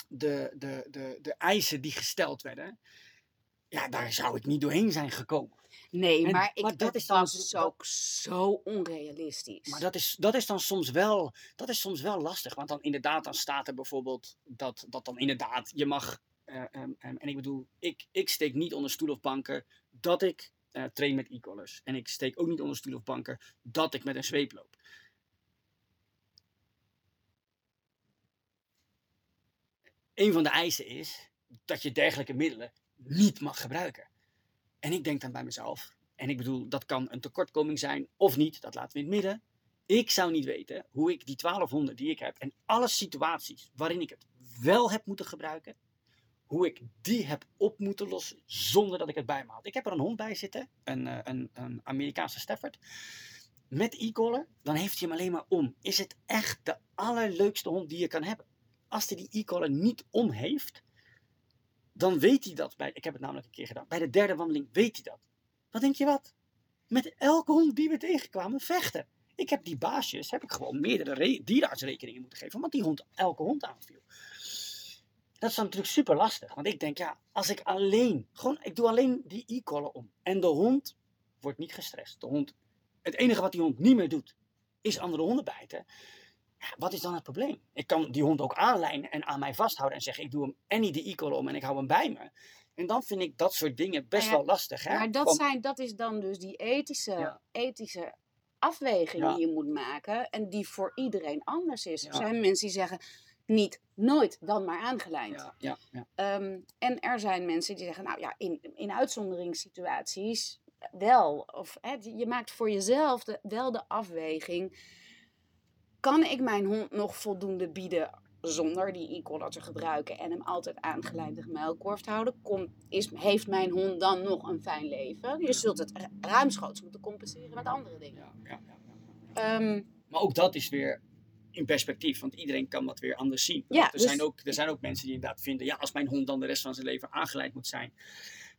de, de, de, de eisen die gesteld werden, ja, daar zou ik niet doorheen zijn gekomen. Nee, En- maar, ik, maar dat is dan natuurlijk ook zo onrealistisch. Maar dat is, dat is dan soms wel, dat is soms wel lastig. Want dan inderdaad, dan staat er bijvoorbeeld dat, dat dan inderdaad, je mag, ehm, en ik bedoel, ik, ik steek niet onder stoel of banken dat ik eh, train met e-collars. En ik steek ook niet onder stoel of banken dat ik met een zweep loop. Een van de eisen is dat je dergelijke middelen niet mag gebruiken. En ik denk dan bij mezelf, en ik bedoel, dat kan een tekortkoming zijn of niet, dat laten we in het midden. Ik zou niet weten hoe ik die 1200 die ik heb en alle situaties waarin ik het wel heb moeten gebruiken, hoe ik die heb op moeten lossen zonder dat ik het bij me had. Ik heb er een hond bij zitten, een, eh, een, een Amerikaanse Stafford, met e-collar. Dan heeft hij hem alleen maar om. Is het echt de allerleukste hond die je kan hebben? Als hij die e-collar niet om heeft, dan weet hij dat. Bij, ik heb het namelijk een keer gedaan. Bij de derde wandeling weet hij dat. Wat denk je wat? Met elke hond die we tegenkwamen vechten. Ik heb die baasjes, heb ik gewoon meerdere re- dierenartsrekeningen moeten geven, omdat die hond elke hond aanviel. Dat is dan natuurlijk super lastig, want ik denk, ja, als ik alleen, gewoon, ik doe alleen die e-collar om. En de hond wordt niet gestrest. De hond, het enige wat die hond niet meer doet, is andere honden bijten. Wat is dan het probleem? Ik kan die hond ook aanlijnen en aan mij vasthouden en zeggen, ik doe hem niet de e-collar om en ik hou hem bij me. En dan vind ik dat soort dingen best ja, wel lastig. Hè? Maar dat, zijn, dat is dan dus die ethische, Ja. ethische afweging Ja. die je moet maken. En die voor iedereen anders is. Er zijn mensen die zeggen, niet, nooit, dan maar aangelijnd. ja, ja, ja. Ehm, en er zijn mensen die zeggen, nou ja, in, in uitzonderingssituaties wel. Of hè, je maakt voor jezelf de, wel de afweging. Kan ik mijn hond nog voldoende bieden zonder die e-collar te gebruiken en hem altijd aangelijnd en gemuilkorfd houden? Kom, is, heeft mijn hond dan nog een fijn leven? Je zult het ru- ruimschoots moeten compenseren met andere dingen. ja, ja, ja. Ehm, Maar ook dat is weer in perspectief, want iedereen kan dat weer anders zien. Er, dus- zijn ook, er zijn ook mensen die inderdaad vinden, ja, als mijn hond dan de rest van zijn leven aangeleid moet zijn,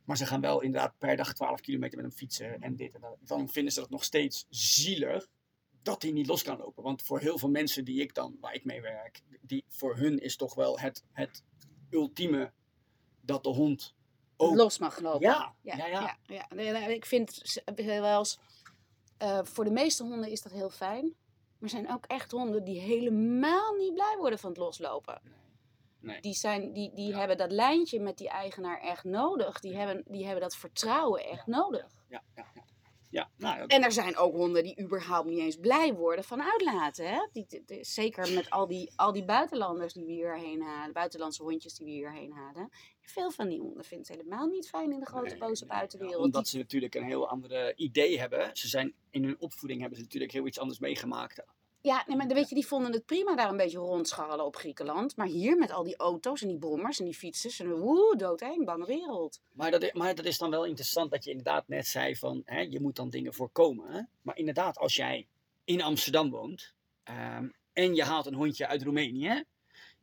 maar ze gaan wel inderdaad per dag 12 kilometer met hem fietsen en dit en dat, dan vinden ze dat nog steeds zielig dat hij niet los kan lopen. Want voor heel veel mensen die ik dan, waar ik mee werk, die, voor hun is toch wel het, het ultieme dat de hond ook... los mag lopen. Ja, ja, ja, ja. Ik vind z- wel eens, eh, voor de meeste honden is dat heel fijn. Maar er zijn ook echt honden die helemaal niet blij worden van het loslopen. Nee. Die, zijn, die, die Ja. hebben dat lijntje met die eigenaar echt nodig. Die hebben, die hebben dat vertrouwen echt nodig. Ja, ja, ja. Ja nou, En er zijn ook honden die überhaupt niet eens blij worden van uitlaten. Hè? Die, die- die- zeker met al die, al die buitenlanders die we hierheen halen, buitenlandse hondjes die we hierheen halen. Veel van die honden vinden het helemaal niet fijn in de grote Nee, boze buitenwereld. ja, omdat ze natuurlijk een heel ander idee hebben. Ze zijn, in hun opvoeding hebben ze natuurlijk heel iets anders meegemaakt Ja, nee, maar weet je, die vonden het prima daar een beetje rondscharrelen op Griekenland. Maar hier met al die auto's en die brommers en die fietsers. En woe, doodeng, bange wereld. Maar dat, i- maar dat is dan wel interessant dat je inderdaad net zei van hè, je moet dan dingen voorkomen. Hè? Maar inderdaad, als jij in Amsterdam woont ehm, en je haalt een hondje uit Roemenië,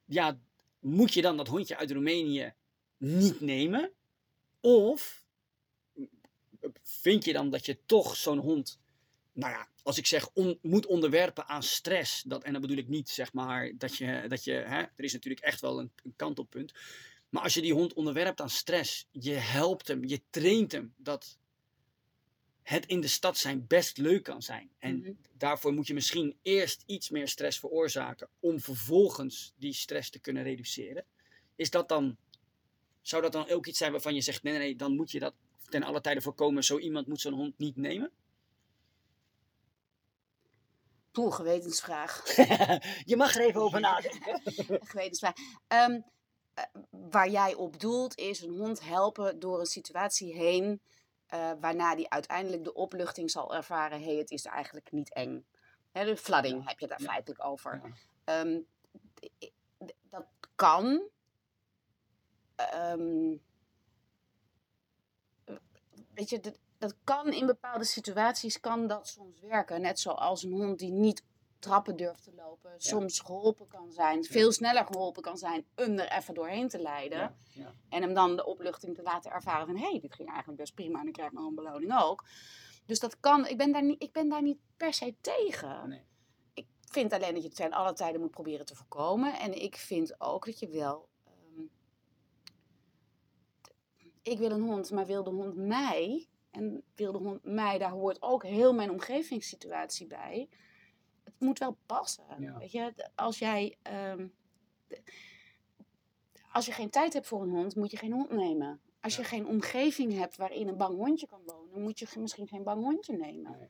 ja, moet je dan dat hondje uit Roemenië niet nemen? Of vind je dan dat je toch zo'n hond, nou ja, als ik zeg on- moet onderwerpen aan stress, dat, en dan bedoel ik niet zeg maar dat je, dat je hè, er is natuurlijk echt wel een, een kantelpunt. Maar als je die hond onderwerpt aan stress, je helpt hem, je traint hem dat het in de stad zijn best leuk kan zijn. En Mhm. daarvoor moet je misschien eerst iets meer stress veroorzaken om vervolgens die stress te kunnen reduceren. Is dat dan, zou dat dan ook iets zijn waarvan je zegt, nee, nee, nee, dan moet je dat ten alle tijde voorkomen, zo iemand moet zo'n hond niet nemen? Poeh, gewetensvraag. je mag er even over nadenken. gewetensvraag. Ehm, eh, waar jij op doelt is een hond helpen door een situatie heen. eh, waarna die uiteindelijk de opluchting zal ervaren: hé, hey, het is eigenlijk niet eng. Hè, de flooding heb je daar Ja. feitelijk over. Ja. Ehm, dat kan. Ehm, weet je, dat, kan in bepaalde situaties kan dat soms werken. Net zoals een hond die niet trappen durft te lopen, soms geholpen kan zijn, veel sneller geholpen kan zijn om er even doorheen te leiden. Ja. En hem dan de opluchting te laten ervaren van hé, hey, dit ging eigenlijk best prima en ik krijg nog een beloning ook. Dus dat kan, ik ben daar niet, ik ben daar niet per se tegen. Nee. Ik vind alleen dat je het ten alle tijden moet proberen te voorkomen. En ik vind ook dat je wel. ehm, ik wil een hond, maar wil de hond mij? En wil de hond mij, daar hoort ook heel mijn omgevingssituatie bij. Het moet wel passen. Ja. Weet je, als jij. ehm, als je geen tijd hebt voor een hond, moet je geen hond nemen. Als je Ja. geen omgeving hebt waarin een bang hondje kan wonen, moet je misschien geen bang hondje nemen. Nee.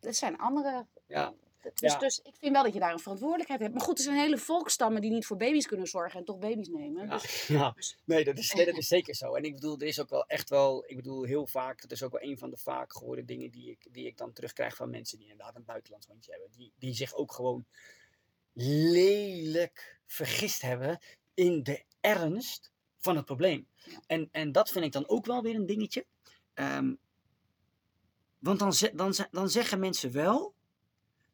Dat zijn andere Ja, dus, Ja. dus ik vind wel dat je daar een verantwoordelijkheid hebt. Maar goed, er zijn hele volkstammen die niet voor baby's kunnen zorgen en toch baby's nemen. Ja, Dus, ja. Nee, dat is, nee, dat is zeker zo. En ik bedoel, er is ook wel echt wel, ik bedoel, heel vaak, dat is ook wel een van de vaak gehoorde dingen die ik, die ik dan terugkrijg van mensen die inderdaad een buitenlands hondje hebben. Die, die zich ook gewoon lelijk vergist hebben in de ernst van het probleem. Ja. En, en dat vind ik dan ook wel weer een dingetje. Ehm, want dan, dan, dan zeggen mensen wel,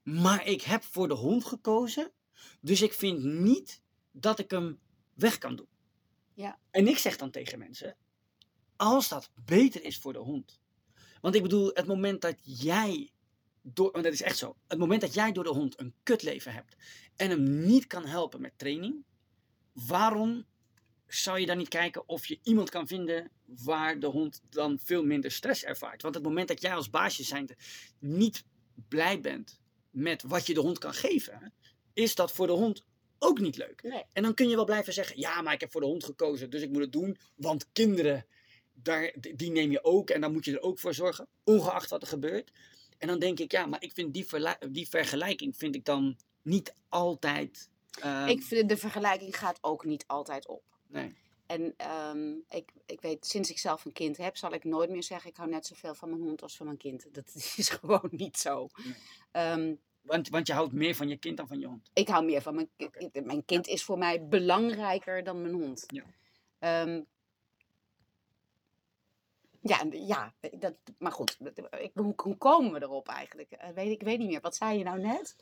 maar ik heb voor de hond gekozen, dus ik vind niet dat ik hem weg kan doen. Ja. En ik zeg dan tegen mensen, als dat beter is voor de hond. Want ik bedoel, het moment dat jij, door, want dat is echt zo, het moment dat jij door de hond een kutleven hebt en hem niet kan helpen met training, waarom zou je dan niet kijken of je iemand kan vinden waar de hond dan veel minder stress ervaart? Want het moment dat jij als baasje zijnde niet blij bent met wat je de hond kan geven, is dat voor de hond ook niet leuk. nee. En dan kun je wel blijven zeggen, ja, maar ik heb voor de hond gekozen, dus ik moet het doen. Want kinderen, daar, die neem je ook en daar moet je er ook voor zorgen, ongeacht wat er gebeurt. En dan denk ik, ja, maar ik vind die, die vergelijking vind ik dan niet altijd... ehm, Ik vind de vergelijking gaat ook niet altijd op. Nee, En ehm, ik, ik weet, sinds ik zelf een kind heb, zal ik nooit meer zeggen: ik hou net zoveel van mijn hond als van mijn kind. Dat is gewoon niet zo. Nee. Ehm, want, want je houdt meer van je kind dan van je hond. ik hou meer van mijn kind. Mijn kind is voor mij belangrijker dan mijn hond. Ja. Ehm, ja, ja dat, maar goed, ik, hoe, hoe komen we erop eigenlijk? Eh, weet, ik weet niet meer. Wat zei je nou net?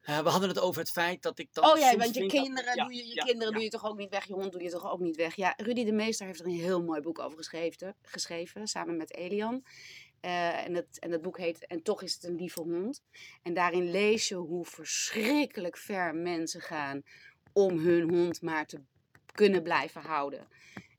Eh, we hadden het over het feit dat ik dan Oh ja, want je dat- kinderen, ja, doe je, je ja, kinderen ja. doe je toch ook niet weg, je hond doe je toch ook niet weg. Ja, Rudy de Meester heeft er een heel mooi boek over geschreven, geschreven samen met Elian. Eh, en, het, en het boek heet En toch is het een lieve hond. En daarin lees je hoe verschrikkelijk ver mensen gaan om hun hond maar te kunnen blijven houden.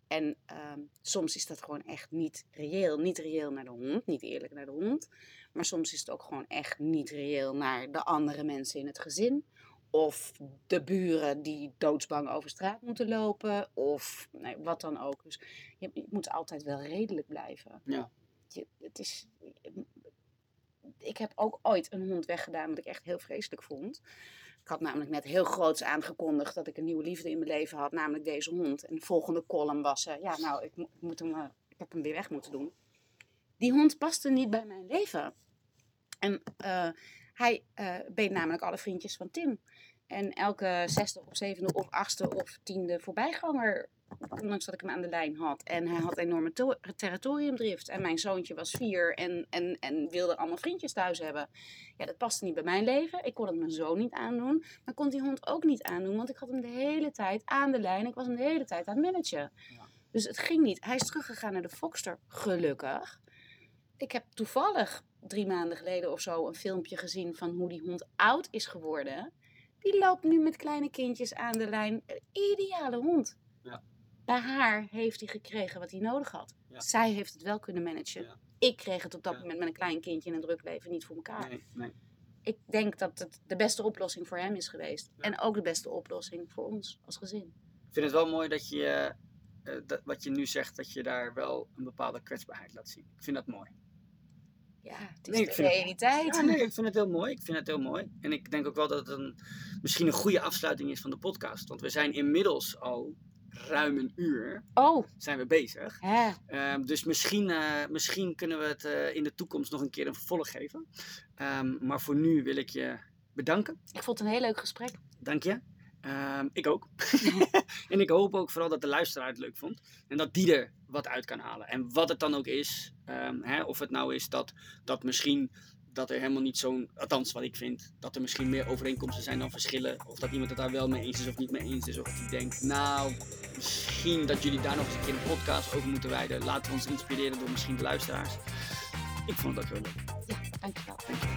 En ehm, soms is dat gewoon echt niet reëel. Niet reëel naar de hond, niet eerlijk naar de hond. Maar soms is het ook gewoon echt niet reëel naar de andere mensen in het gezin. Of de buren die doodsbang over straat moeten lopen. Of nee, wat dan ook. Dus je, je moet altijd wel redelijk blijven. Ja. Je, het is, ik heb ook ooit een hond weggedaan wat ik echt heel vreselijk vond. Ik had namelijk net heel groots aangekondigd dat ik een nieuwe liefde in mijn leven had, namelijk deze hond. En de volgende column was, eh, ja nou, ik, ik moet hem, eh, ik heb hem weer weg moeten doen. Die hond paste niet bij mijn leven. En eh, Hij uh, beet namelijk alle vriendjes van Tim. En elke zesde of zevende of achtste of tiende voorbijganger, ondanks dat ik hem aan de lijn had. En hij had enorme territoriumdrift. En mijn zoontje was vier en, en, en wilde allemaal vriendjes thuis hebben. Ja, dat paste niet bij mijn leven. Ik kon het mijn zoon niet aandoen. Maar kon die hond ook niet aandoen, want ik had hem de hele tijd aan de lijn. Ik was hem de hele tijd aan het managen. Ja. Dus het ging niet. Hij is teruggegaan naar de Foxter, gelukkig. Ik heb toevallig drie maanden geleden of zo een filmpje gezien van hoe die hond oud is geworden. Die loopt nu met kleine kindjes aan de lijn. ideale hond. Ja. Bij haar heeft hij gekregen wat hij nodig had. Zij heeft het wel kunnen managen. Ik kreeg het op dat moment met een klein kindje in een druk leven niet voor elkaar. Nee, nee. Ik denk dat het de beste oplossing voor hem is geweest. En ook de beste oplossing voor ons als gezin. Ik vind het wel mooi dat je, uh, dat, wat je nu zegt, dat je daar wel een bepaalde kwetsbaarheid laat zien. Ik vind dat mooi. Ja, het is nee, de realiteit. ja, nee, ik vind het heel mooi. Ik vind het heel mooi. En ik denk ook wel dat het een, misschien een goede afsluiting is van de podcast. Want we zijn inmiddels al ruim een uur oh. zijn we bezig. Uh, dus misschien, uh, misschien kunnen we het uh, in de toekomst nog een keer een vervolg geven. Um, maar voor nu wil ik je bedanken. Ik vond het een heel leuk gesprek. Dank je. Um, ik ook. en ik hoop ook vooral dat de luisteraar het leuk vond. En dat die er wat uit kan halen. En wat het dan ook is. Um, hè, of het nou is dat, dat misschien dat er helemaal niet zo'n, althans wat ik vind, dat er misschien meer overeenkomsten zijn dan verschillen. Of dat iemand het daar wel mee eens is of niet mee eens is. Of dat denkt, nou, misschien dat jullie daar nog eens een keer een podcast over moeten wijden. Laten we ons inspireren door misschien de luisteraars. Ik vond dat wel leuk.